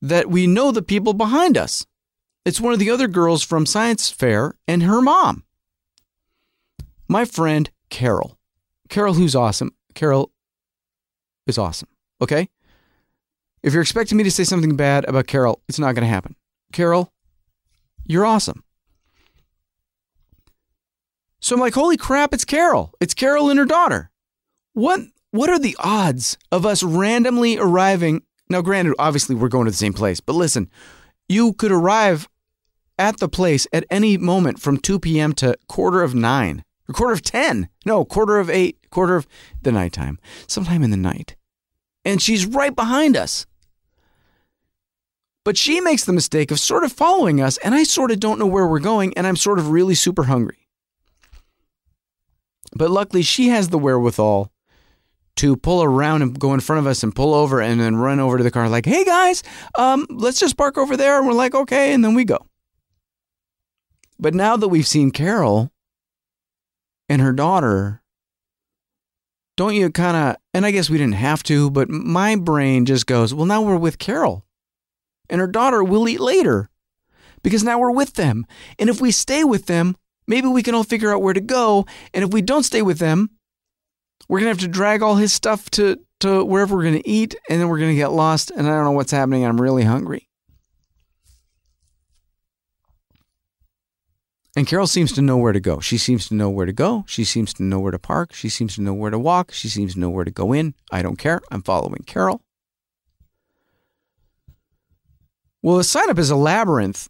that we know the people behind us. It's one of the other girls from Science Fair and her mom. My friend, Carol. Carol, who's awesome. Carol is awesome. Okay? If you're expecting me to say something bad about Carol, it's not going to happen. Carol, you're awesome. So I'm like, holy crap, it's Carol. It's Carol and her daughter. What what are the odds of us randomly arriving? Now, granted, obviously we're going to the same place, but listen, you could arrive at the place at any moment from 2 p.m. to quarter of nine, or quarter of 10. No, quarter of eight, quarter of the nighttime, sometime in the night. And she's right behind us. But she makes the mistake of sort of following us, and I sort of don't know where we're going, and I'm sort of really super hungry. But luckily, she has the wherewithal to pull around and go in front of us and pull over and then run over to the car, like, hey guys, um, let's just park over there. And we're like, okay. And then we go. But now that we've seen Carol and her daughter don't you kind of, and I guess we didn't have to, but my brain just goes, well, now we're with Carol and her daughter will eat later because now we're with them. And if we stay with them, maybe we can all figure out where to go. And if we don't stay with them, we're going to have to drag all his stuff to, to wherever we're going to eat, and then we're going to get lost. And I don't know what's happening. I'm really hungry. And Carol seems to know where to go. She seems to know where to go. She seems to know where to park. She seems to know where to walk. She seems to know where to go in. I don't care. I'm following Carol. Well, the sign up is a labyrinth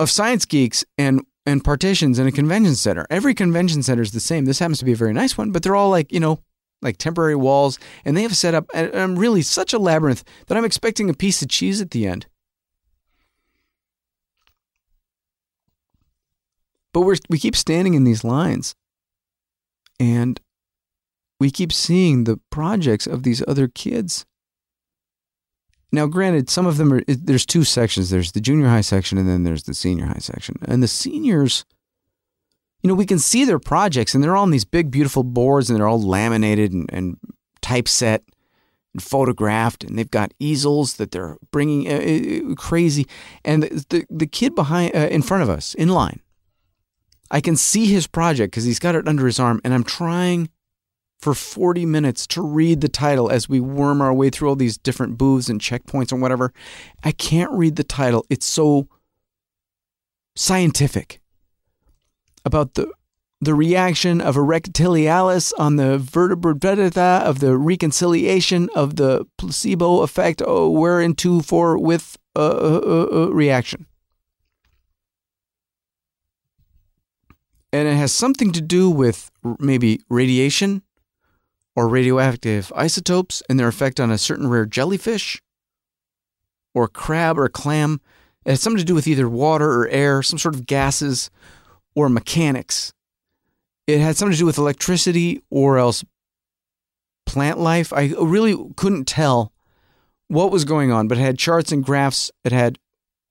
of science geeks and and partitions in a convention center. Every convention center is the same. This happens to be a very nice one, but they're all like, you know, like temporary walls, and they have set up I'm really such a labyrinth that I'm expecting a piece of cheese at the end. But we're we keep standing in these lines. And we keep seeing the projects of these other kids. Now, granted, some of them are, there's two sections. There's the junior high section and then there's the senior high section. And the seniors, you know, we can see their projects and they're all on these big, beautiful boards and they're all laminated and, and typeset and photographed and they've got easels that they're bringing uh, uh crazy. And the, the, the kid behind, uh, in front of us, in line, I can see his project because he's got it under his arm and I'm trying for 40 minutes to read the title as we worm our way through all these different booths and checkpoints and whatever. I can't read the title. It's so scientific about the the reaction of erectilialis on the vertebrata of the reconciliation of the placebo effect oh, whereinto four with a, a, a reaction. And it has something to do with maybe radiation or radioactive isotopes and their effect on a certain rare jellyfish or crab or clam. It has something to do with either water or air, some sort of gases or mechanics. It had something to do with electricity or else plant life. I really couldn't tell what was going on, but it had charts and graphs, it had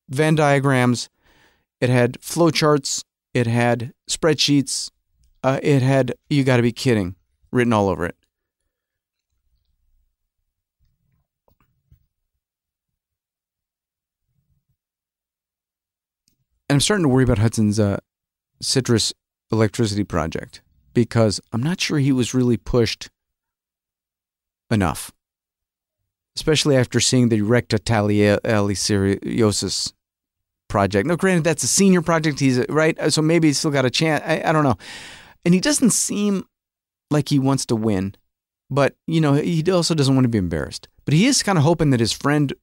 Venn diagrams, it had flow charts, it had spreadsheets, uh, it had, you got to be kidding, written all over it. And I'm starting to worry about Hudson's uh, citrus electricity project because I'm not sure he was really pushed enough, especially after seeing the rectitaliceriosis project. No, granted, that's a senior project. He's uh, right, uh, so maybe he's still got a chance. I, I don't know. And he doesn't seem like he wants to win, but you know, he also doesn't want to be embarrassed. But he is kind of hoping that his friend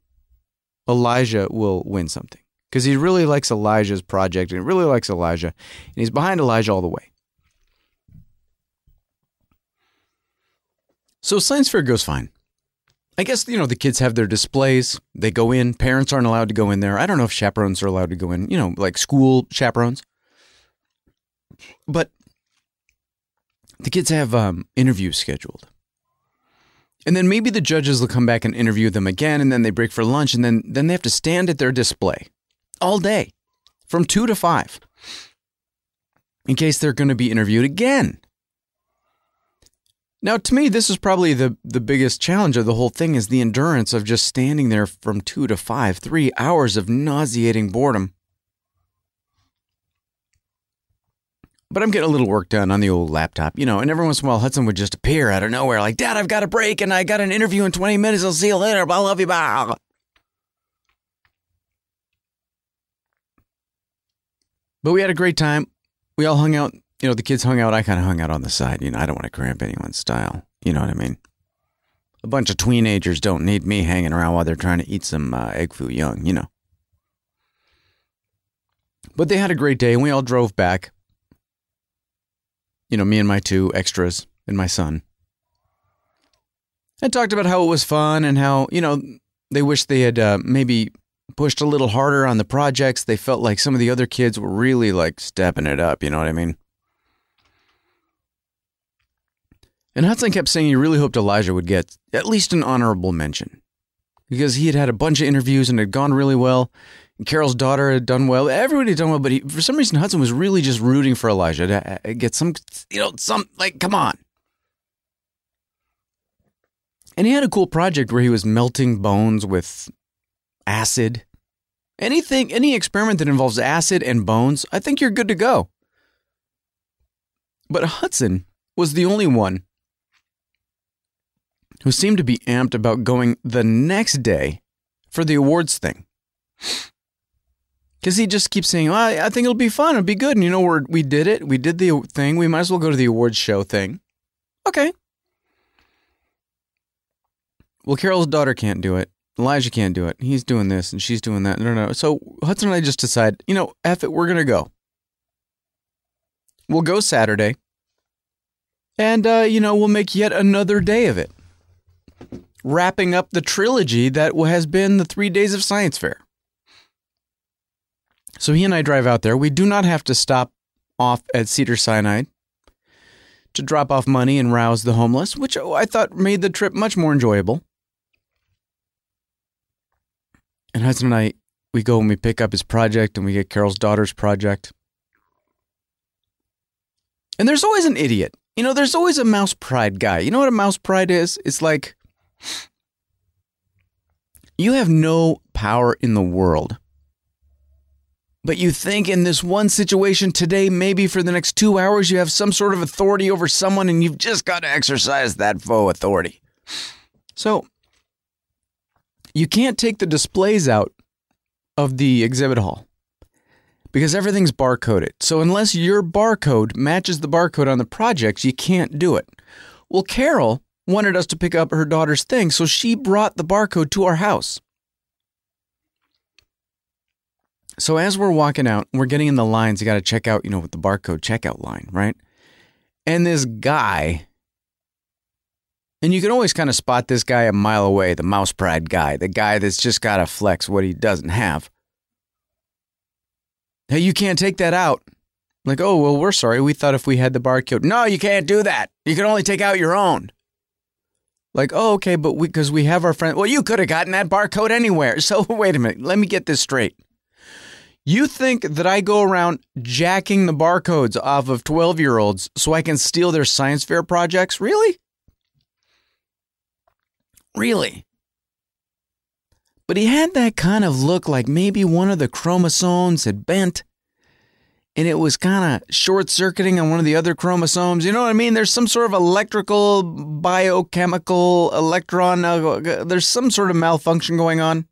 Elijah will win something because he really likes Elijah's project and he really likes Elijah, and he's behind Elijah all the way. So science fair goes fine. I guess, you know, the kids have their displays. They go in. Parents aren't allowed to go in there. I don't know if chaperones are allowed to go in, you know, like school chaperones. But the kids have um, interviews scheduled. And then maybe the judges will come back and interview them again, and then they break for lunch, and then, then they have to stand at their display all day from 2 to 5 in case they're going to be interviewed again. Now, to me, this is probably the, the biggest challenge of the whole thing is the endurance of just standing there from two to five, three hours of nauseating boredom. But I'm getting a little work done on the old laptop, you know, and every once in a while Hudson would just appear out of nowhere like, Dad, I've got a break and I got an interview in 20 minutes. I'll see you later. I love you. Bye. But we had a great time. We all hung out. You know, the kids hung out. I kind of hung out on the side. You know, I don't want to cramp anyone's style. You know what I mean? A bunch of teenagers don't need me hanging around while they're trying to eat some uh, egg foo young, you know. But they had a great day and we all drove back. You know, me and my two extras and my son. I talked about how it was fun and how, you know, they wish they had uh, maybe pushed a little harder on the projects. They felt like some of the other kids were really like stepping it up, you know what I mean? And Hudson kept saying he really hoped Elijah would get at least an honorable mention because he had had a bunch of interviews and had gone really well. Carol's daughter had done well. Everybody had done well, but he, for some reason, Hudson was really just rooting for Elijah to uh, get some, you know, some, like, come on. And he had a cool project where he was melting bones with acid. Anything, any experiment that involves acid and bones, I think you're good to go. But Hudson was the only one who seemed to be amped about going the next day for the awards thing. Because he just keeps saying, well, I think it'll be fun. It'll be good. And you know, we we did it. We did the thing. We might as well go to the awards show thing. Okay. Well, Carol's daughter can't do it. Elijah can't do it. He's doing this and she's doing that. No, no. So Hudson and I just decide, you know, F it, we're going to go. We'll go Saturday. And, uh, you know, we'll make yet another day of it. Wrapping up the trilogy that has been the three days of science fair. So he and I drive out there. We do not have to stop off at Cedar Sinai to drop off money and rouse the homeless, which I thought made the trip much more enjoyable. And Hudson and I, we go and we pick up his project and we get Carol's daughter's project. And there's always an idiot. You know, there's always a mouse pride guy. You know what a mouse pride is? It's like you have no power in the world. But you think in this one situation today, maybe for the next two hours, you have some sort of authority over someone and you've just got to exercise that faux authority. So you can't take the displays out of the exhibit hall because everything's barcoded. So unless your barcode matches the barcode on the projects, you can't do it. Well, Carol wanted us to pick up her daughter's thing, so she brought the barcode to our house. So as we're walking out, we're getting in the lines. You got to check out, you know, with the barcode checkout line, right? And this guy and you can always kind of spot this guy a mile away, the mouse pride guy, the guy that's just got to flex what he doesn't have. Hey, you can't take that out. Like, oh, well, we're sorry. We thought if we had the barcode. No, you can't do that. You can only take out your own. Like, oh, okay, but we, because we have our friend. Well, you could have gotten that barcode anywhere. So wait a minute. Let me get this straight. You think that I go around jacking the barcodes off of 12 year olds so I can steal their science fair projects? Really? Really? But he had that kind of look like maybe one of the chromosomes had bent and it was kind of short circuiting on one of the other chromosomes. You know what I mean? There's some sort of electrical, biochemical, electron, uh, there's some sort of malfunction going on.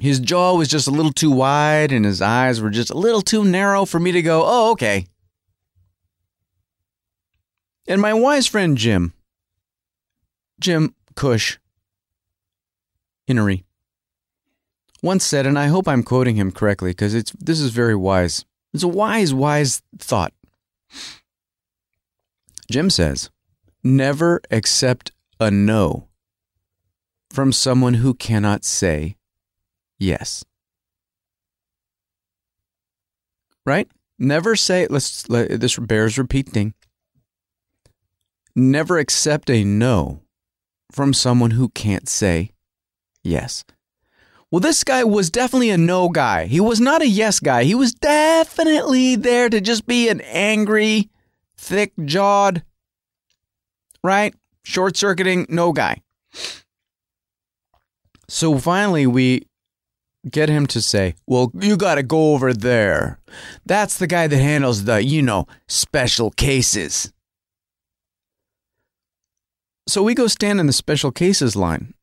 His jaw was just a little too wide and his eyes were just a little too narrow for me to go, oh, okay. And my wise friend Jim, Jim Cush Hinnery once said, and I hope I'm quoting him correctly because it's this is very wise. It's a wise, wise thought. Jim says, never accept a no from someone who cannot say yes. Right? Never say, let's, let, this bears repeating. Never accept a no from someone who can't say yes. Well, this guy was definitely a no guy. He was not a yes guy. He was definitely there to just be an angry, thick jawed, right? Short circuiting no guy. So finally, we get him to say, Well, you got to go over there. That's the guy that handles the, you know, special cases. So we go stand in the special cases line.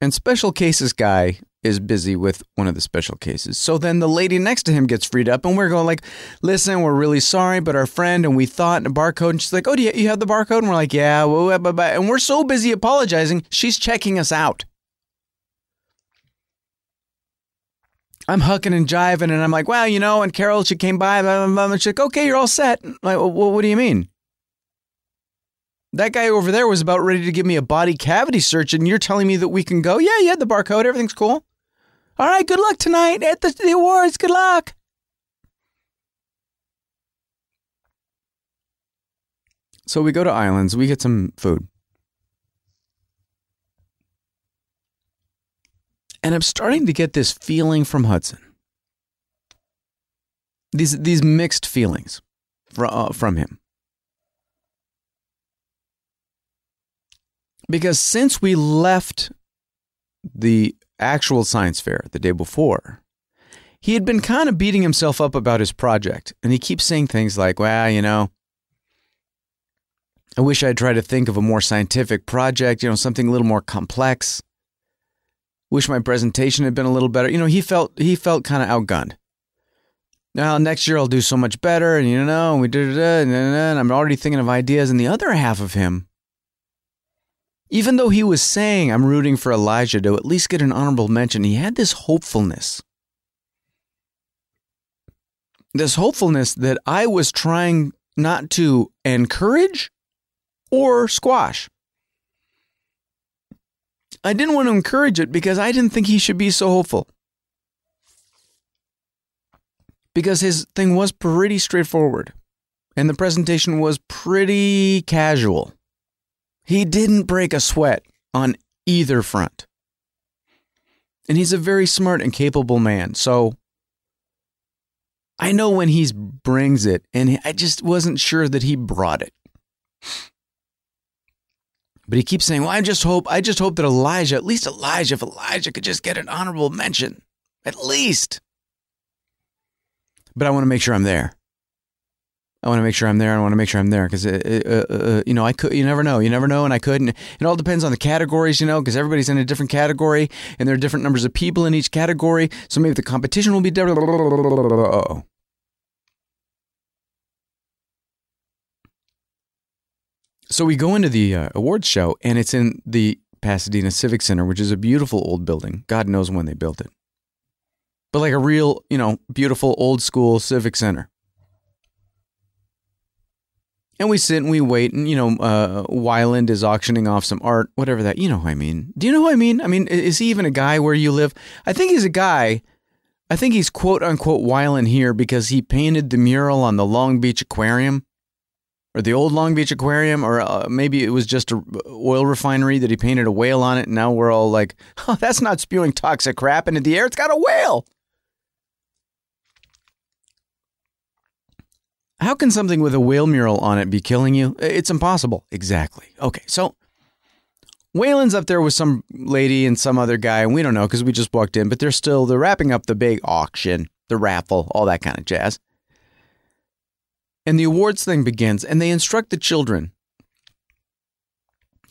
And special cases guy is busy with one of the special cases. So then the lady next to him gets freed up and we're going like, listen, we're really sorry, but our friend and we thought and a barcode and she's like, oh, do you, you have the barcode? And we're like, yeah, blah, blah, blah. and we're so busy apologizing, she's checking us out. I'm hucking and jiving and I'm like, well, you know, and Carol, she came by, blah, blah, blah, and she's like, okay, you're all set. I'm like, well, what do you mean? That guy over there was about ready to give me a body cavity search, and you're telling me that we can go? Yeah, yeah, the barcode, everything's cool. All right, good luck tonight at the, the awards. Good luck. So we go to Islands, we get some food. And I'm starting to get this feeling from Hudson. These these mixed feelings from, uh, from him. Because since we left the actual science fair the day before, he had been kind of beating himself up about his project. And he keeps saying things like, well, you know, I wish I'd tried to think of a more scientific project, you know, something a little more complex. Wish my presentation had been a little better. You know, he felt he felt kind of outgunned. Now next year I'll do so much better, and you know, we did it, and I'm already thinking of ideas. And the other half of him, even though he was saying I'm rooting for Elijah to at least get an honorable mention, he had this hopefulness. This hopefulness that I was trying not to encourage or squash. I didn't want to encourage it because I didn't think he should be so hopeful. Because his thing was pretty straightforward and the presentation was pretty casual. He didn't break a sweat on either front. And he's a very smart and capable man. So I know when he brings it, and I just wasn't sure that he brought it. But he keeps saying, "Well, I just hope, I just hope that Elijah, at least Elijah, if Elijah could just get an honorable mention, at least." But I want to make sure I'm there. I want to make sure I'm there. I want to make sure I'm there because, uh, uh, uh, you know, I could. You never know. You never know, and I could. And it all depends on the categories, you know, because everybody's in a different category, and there are different numbers of people in each category. So maybe the competition will be different. Oh. So we go into the uh, awards show, and it's in the Pasadena Civic Center, which is a beautiful old building. God knows when they built it. But like a real, you know, beautiful old school civic center. And we sit and we wait, and you know, uh, Wyland is auctioning off some art, whatever that. You know who I mean? Do you know who I mean? I mean, is he even a guy where you live? I think he's a guy. I think he's quote unquote Wyland here because he painted the mural on the Long Beach Aquarium or the old Long Beach Aquarium, or uh, maybe it was just a oil refinery that he painted a whale on it. And now we're all like, oh, that's not spewing toxic crap into the air. It's got a whale. How can something with a whale mural on it be killing you? It's impossible. Exactly. Okay, so Wyland's up there with some lady and some other guy, and we don't know because we just walked in, but they're still they're wrapping up the big auction, the raffle, all that kind of jazz. And the awards thing begins, and they instruct the children.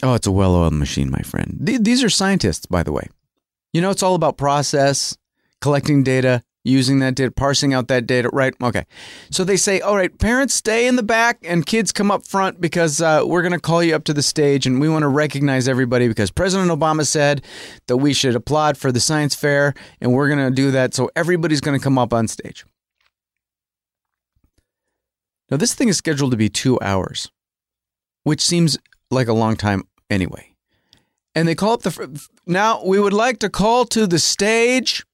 Oh, it's a well oiled machine, my friend. These are scientists, by the way. You know, it's all about process, collecting data, using that data, parsing out that data, right? Okay. So they say, all right, parents stay in the back and kids come up front because uh, we're going to call you up to the stage and we want to recognize everybody because President Obama said that we should applaud for the science fair and we're going to do that. So everybody's going to come up on stage. Now, this thing is scheduled to be two hours, which seems like a long time anyway. And they call up the. Now, we would like to call to the stage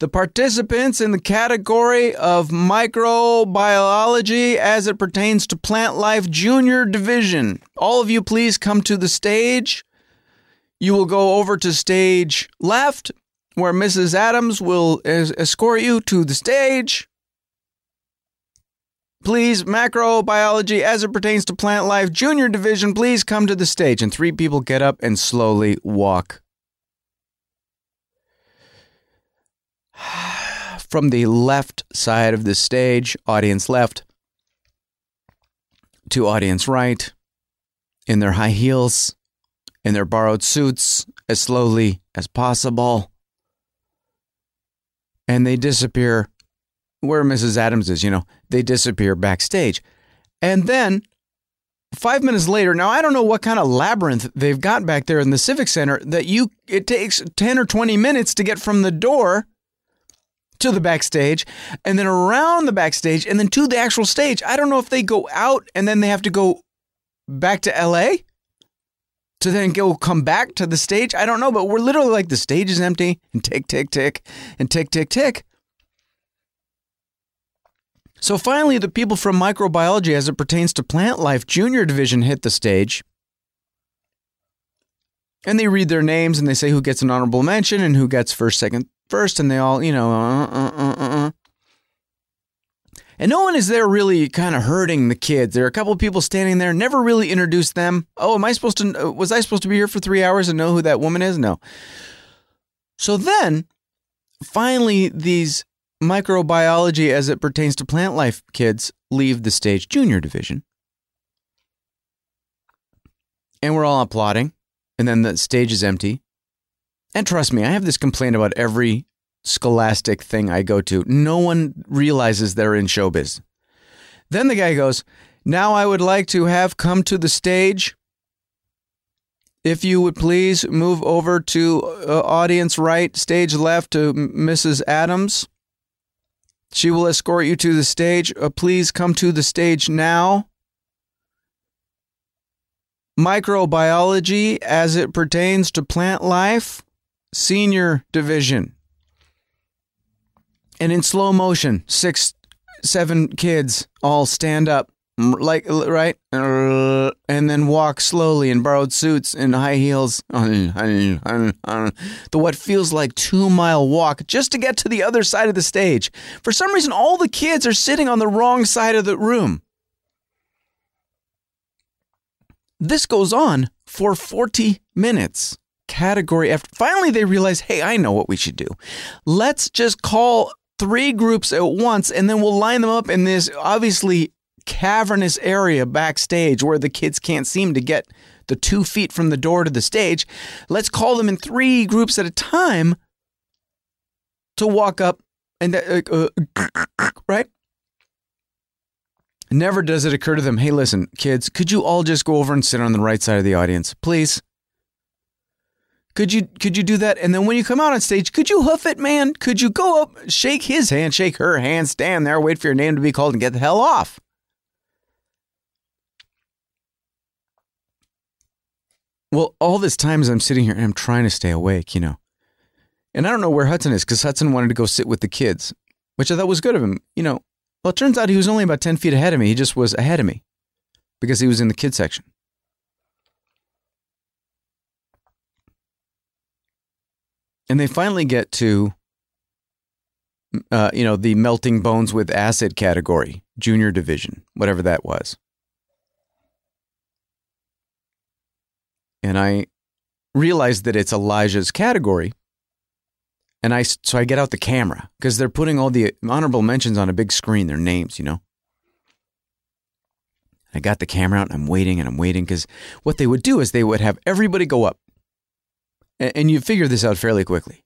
the participants in the category of microbiology as it pertains to plant life junior division. All of you, please come to the stage. You will go over to stage left, where Mrs. Adams will escort you to the stage. Please, macrobiology as it pertains to plant life, junior division, please come to the stage. And three people get up and slowly walk. From the left side of the stage, audience left, to audience right, in their high heels, in their borrowed suits, as slowly as possible. And they disappear where Mrs. Adams is, you know, they disappear backstage. And then five minutes later, now I don't know what kind of labyrinth they've got back there in the Civic Center that you, it takes 10 or 20 minutes to get from the door to the backstage and then around the backstage and then to the actual stage. I don't know if they go out and then they have to go back to LA to then go come back to the stage. I don't know, but we're literally like the stage is empty and tick, tick, tick, and tick, tick, tick. So finally, the people from microbiology, as it pertains to plant life junior division, hit the stage. And they read their names and they say who gets an honorable mention and who gets first, second, first, and they all, you know, uh, uh, uh, uh. uh. And no one is there really kind of hurting the kids. There are a couple of people standing there, never really introduced them. Oh, am I supposed to, uh, was I supposed to be here for three hours and know who that woman is? No. So then, finally, these microbiology as it pertains to plant life kids leave the stage junior division. And we're all applauding. And then the stage is empty. And trust me, I have this complaint about every scholastic thing I go to. No one realizes they're in showbiz. Then the guy goes, Now I would like to have come to the stage. If you would please move over to uh, audience right, stage left to Mrs. Adams. She will escort you to the stage. Uh, please come to the stage now. Microbiology as it pertains to plant life, senior division. And in slow motion, six, seven kids all stand up, like, right? Uh, and then walk slowly in borrowed suits and high heels. The what feels like two mile walk just to get to the other side of the stage. For some reason, all the kids are sitting on the wrong side of the room. This goes on for 40 minutes. Category after. Finally, they realize, hey, I know what we should do. Let's just call three groups at once and then we'll line them up in this obviously cavernous area backstage where the kids can't seem to get the two feet from the door to the stage. Let's call them in three groups at a time to walk up and, uh, uh, right? Never does it occur to them, hey, listen, kids, could you all just go over and sit on the right side of the audience, please? Could you could you do that? And then when you come out on stage, could you hoof it, man? Could you go up, shake his hand, shake her hand, stand there, wait for your name to be called, and get the hell off? Well, all this time as I'm sitting here and I'm trying to stay awake, you know. And I don't know where Hudson is because Hudson wanted to go sit with the kids, which I thought was good of him. You know, well, it turns out he was only about 10 feet ahead of me. He just was ahead of me because he was in the kid section. And they finally get to, uh, you know, the melting bones with acid category, junior division, whatever that was. And I realized that it's Elijah's category and I so I get out the camera because they're putting all the honorable mentions on a big screen, their names, you know. I got the camera out and I'm waiting and I'm waiting because what they would do is they would have everybody go up. And, you figure this out fairly quickly.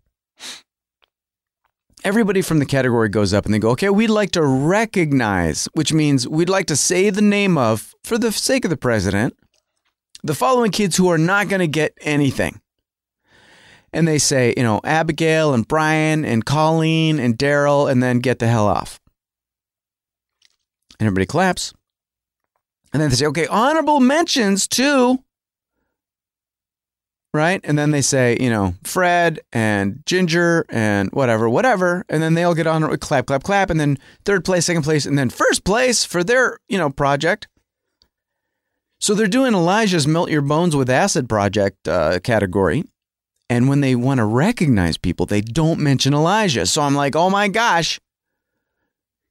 Everybody from the category goes up and they go, okay, we'd like to recognize, which means we'd like to say the name of, for the sake of the president, the following kids who are not going to get anything and they say, you know, Abigail and Brian and Colleen and Daryl, and then get the hell off. And everybody claps. And then they say, okay, honorable mentions to, right? And then they say, you know, Fred and Ginger and whatever, whatever. And then they all get on, it with clap, clap, clap. And then third place, second place, and then first place for their, you know, project. So they're doing Elijah's Melt Your Bones with Acid project uh, category. And when they want to recognize people, they don't mention Elijah. So I'm like, oh my gosh,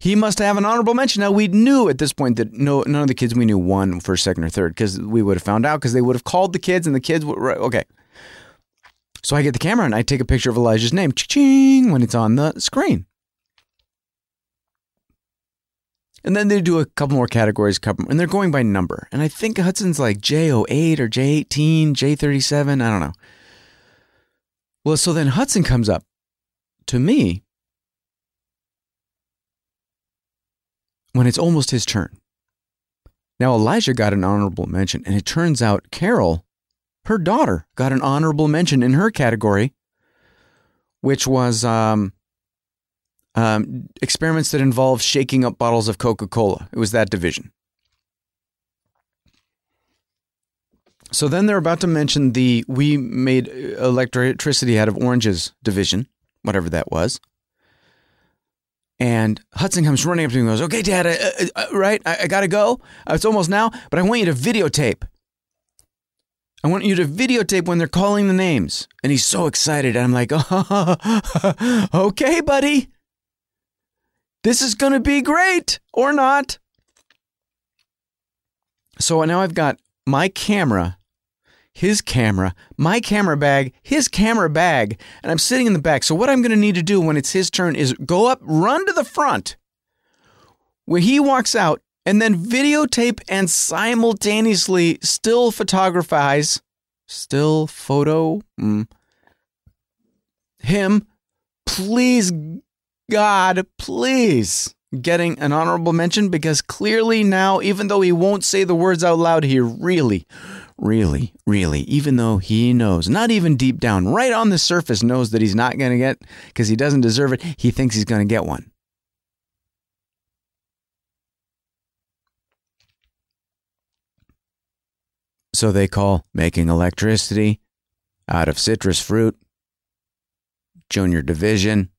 he must have an honorable mention. Now we knew at this point that no, none of the kids we knew won first, second, or third because we would have found out because they would have called the kids and the kids would okay. So I get the camera and I take a picture of Elijah's name, ching, when it's on the screen. And then they do a couple more categories, and they're going by number. And I think Hudson's like J08 or J18, J37, I don't know. Well, so then Hudson comes up to me when it's almost his turn. Now, Elijah got an honorable mention, and it turns out Carol, her daughter, got an honorable mention in her category, which was um, um, experiments that involved shaking up bottles of Coca Cola. It was that division. So then they're about to mention the we made electricity out of oranges division, whatever that was. And Hudson comes running up to me and goes, Okay, Dad, uh, uh, uh right? I, I got to go. Uh, it's almost now, but I want you to videotape. I want you to videotape when they're calling the names. And he's so excited. And I'm like, oh, Okay, buddy. This is going to be great or not. So now I've got my camera, his camera, my camera bag, his camera bag, and I'm sitting in the back. So what I'm going to need to do when it's his turn is go up, run to the front where he walks out, and then videotape and simultaneously still photographize, still photo mm, him. Please, God, please getting an honorable mention because clearly now, even though he won't say the words out loud, he really, really, really, even though he knows, not even deep down, right on the surface, knows that he's not going to get because he doesn't deserve it, he thinks he's going to get one. So they call making electricity out of citrus fruit, junior division,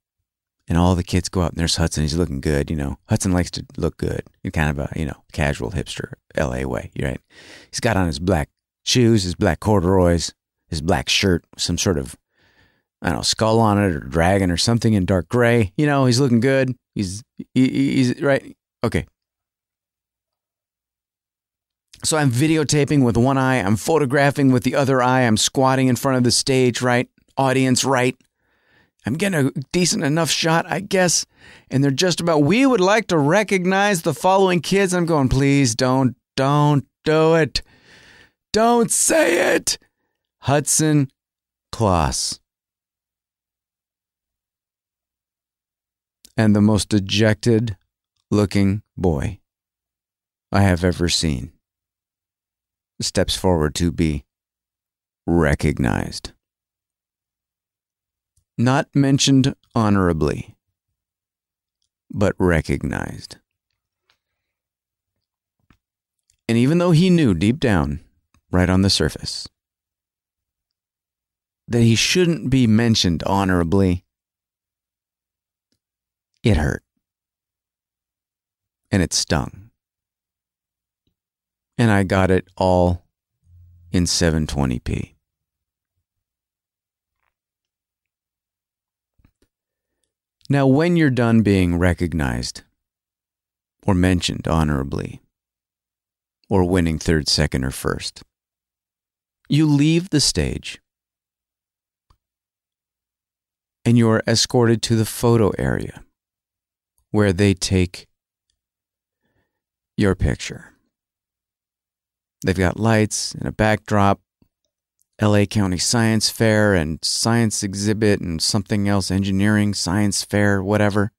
and all the kids go out and there's Hudson. He's looking good, you know. Hudson likes to look good in kind of a, you know, casual hipster LA way, right? He's got on his black shoes, his black corduroys, his black shirt, some sort of, I don't know, skull on it or dragon or something in dark gray. You know, he's looking good. He's, he, he's, right? Okay. So I'm videotaping with one eye, I'm photographing with the other eye, I'm squatting in front of the stage, right? Audience, right? I'm getting a decent enough shot, I guess. And they're just about, we would like to recognize the following kids. I'm going, please don't, don't do it. Don't say it. Hudson Klass. And the most dejected looking boy I have ever seen steps forward to be recognized. Not mentioned honorably, but recognized. And even though he knew deep down, right on the surface, that he shouldn't be mentioned honorably, it hurt. And it stung and I got it all in 720p. Now, when you're done being recognized or mentioned honorably or winning third, second, or first, you leave the stage and you are escorted to the photo area where they take your picture. They've got lights and a backdrop, LA County Science Fair and science exhibit and something else, engineering, science fair, whatever.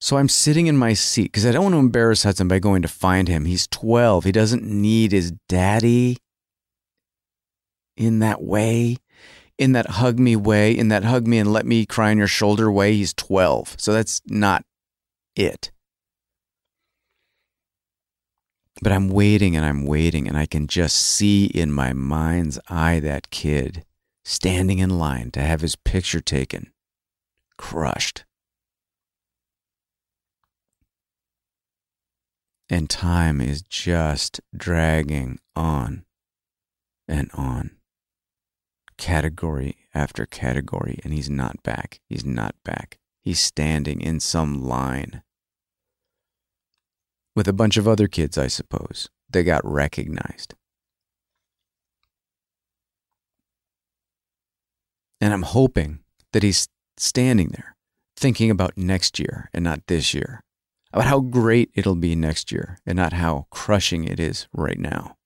So I'm sitting in my seat because I don't want to embarrass Hudson by going to find him. He's 12. He doesn't need his daddy in that way, in that hug me way, in that hug me and let me cry on your shoulder way. He's 12. So that's not it. But I'm waiting and I'm waiting, and I can just see in my mind's eye that kid standing in line to have his picture taken, crushed. And time is just dragging on and on, category after category, and he's not back. He's not back. He's standing in some line with a bunch of other kids, I suppose. They got recognized. And I'm hoping that he's standing there thinking about next year and not this year, about how great it'll be next year and not how crushing it is right now.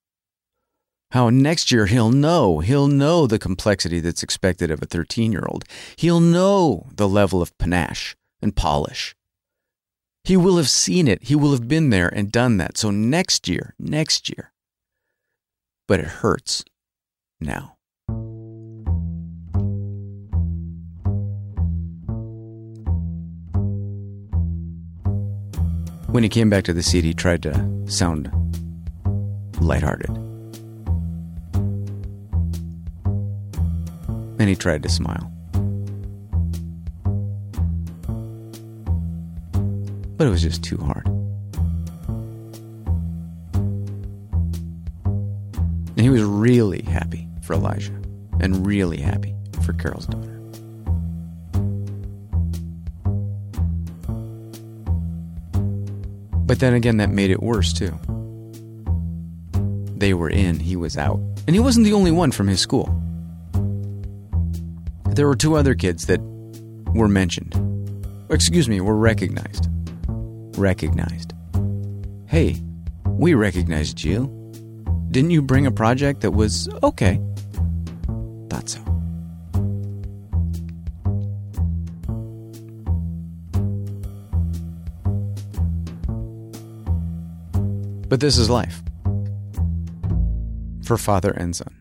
How next year he'll know, he'll know the complexity that's expected of a 13 year old. He'll know the level of panache and polish he will have seen it. He will have been there and done that. So next year, next year. But it hurts now. When he came back to the seat, he tried to sound lighthearted. And he tried to smile. but it was just too hard. And he was really happy for Elijah and really happy for Carol's daughter. But then again, that made it worse too. They were in, he was out. And he wasn't the only one from his school. There were two other kids that were mentioned. Excuse me, were recognized. Recognized. Hey, we recognized you. Didn't you bring a project that was okay? But this is life for father and son.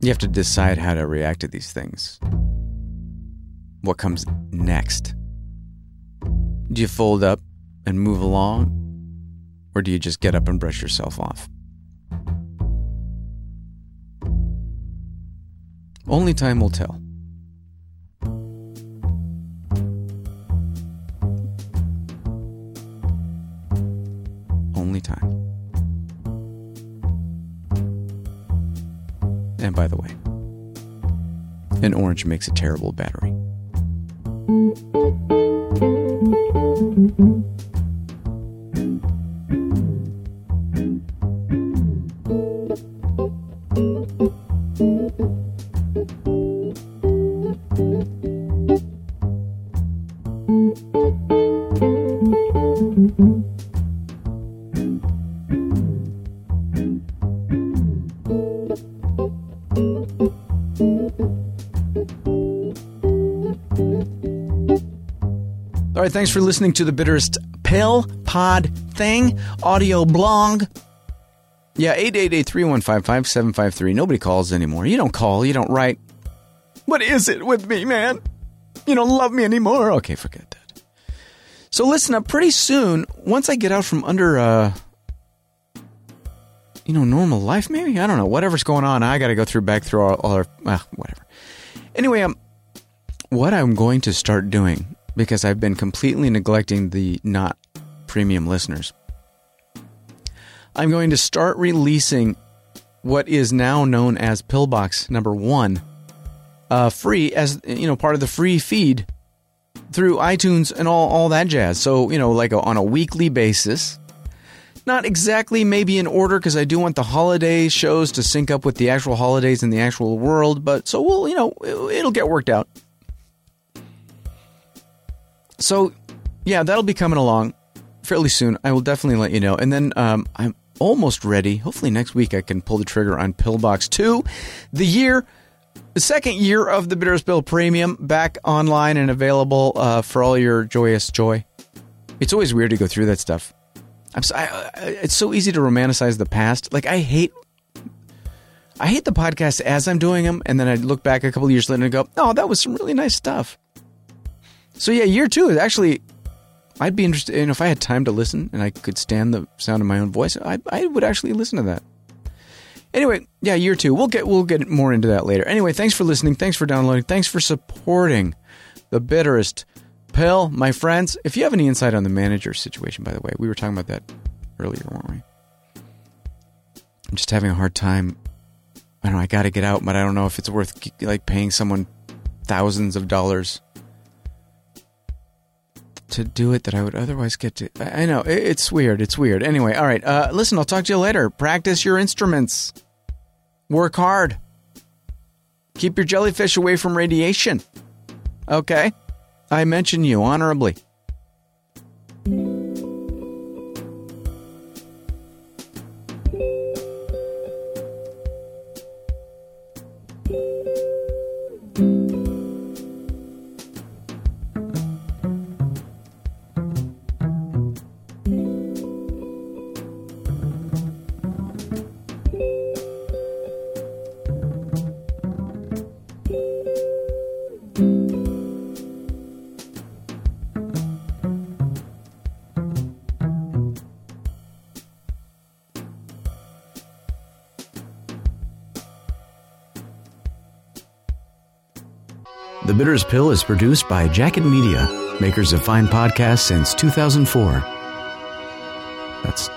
You have to decide how to react to these things. What comes next? Do you fold up and move along? Or do you just get up and brush yourself off? Only time will tell. By the way, an orange makes a terrible battery. Thanks for listening to the Bitterest Pill Pod Thing audio blog. Yeah, 888-315-5753. Nobody calls anymore. You don't call, you don't write. What is it with me, man? You don't love me anymore. Okay, forget that. So listen up, pretty soon, once I get out from under uh you know, normal life maybe? I don't know. Whatever's going on, I got to go through back through all, all our uh, whatever. Anyway, um what I'm going to start doing because I've been completely neglecting the not premium listeners. I'm going to start releasing what is now known as Pillbox number one, uh, free as you know part of the free feed through iTunes and all all that jazz. So you know, like a, on a weekly basis. Not exactly maybe in order because I do want the holiday shows to sync up with the actual holidays in the actual world, but so we'll you know it'll get worked out. So, yeah, that'll be coming along fairly soon. I will definitely let you know. And then um, I'm almost ready. Hopefully, next week I can pull the trigger on Pillbox 2. The year, the second year of the Bitterest Pill Premium back online and available uh, for all your joyous joy. It's always weird to go through that stuff. I'm so, I, I, it's so easy to romanticize the past. Like I hate I hate the podcast as I'm doing them, and then I look back a couple years later and go, "Oh, that was some really nice stuff." So yeah, year two is actually. I'd be interested, and if I had time to listen and I could stand the sound of my own voice, I, I would actually listen to that. Anyway, yeah, year two. We'll get we'll get more into that later. Anyway, thanks for listening. Thanks for downloading. Thanks for supporting the bitterest pill, my friends. If you have any insight on the manager situation, by the way, we were talking about that earlier, weren't we? I'm just having a hard time. I don't know. I got to get out, but I don't know if it's worth like paying someone thousands of dollars to do it that I would otherwise get to. I know it's weird. It's weird. Anyway, all right. Uh, listen, I'll talk to you later. Practice your instruments. Work hard. Keep your jellyfish away from radiation. Okay? I mention you honorably. The Bitterest Pill is produced by Jacket Media, makers of fine podcasts since 2004. That's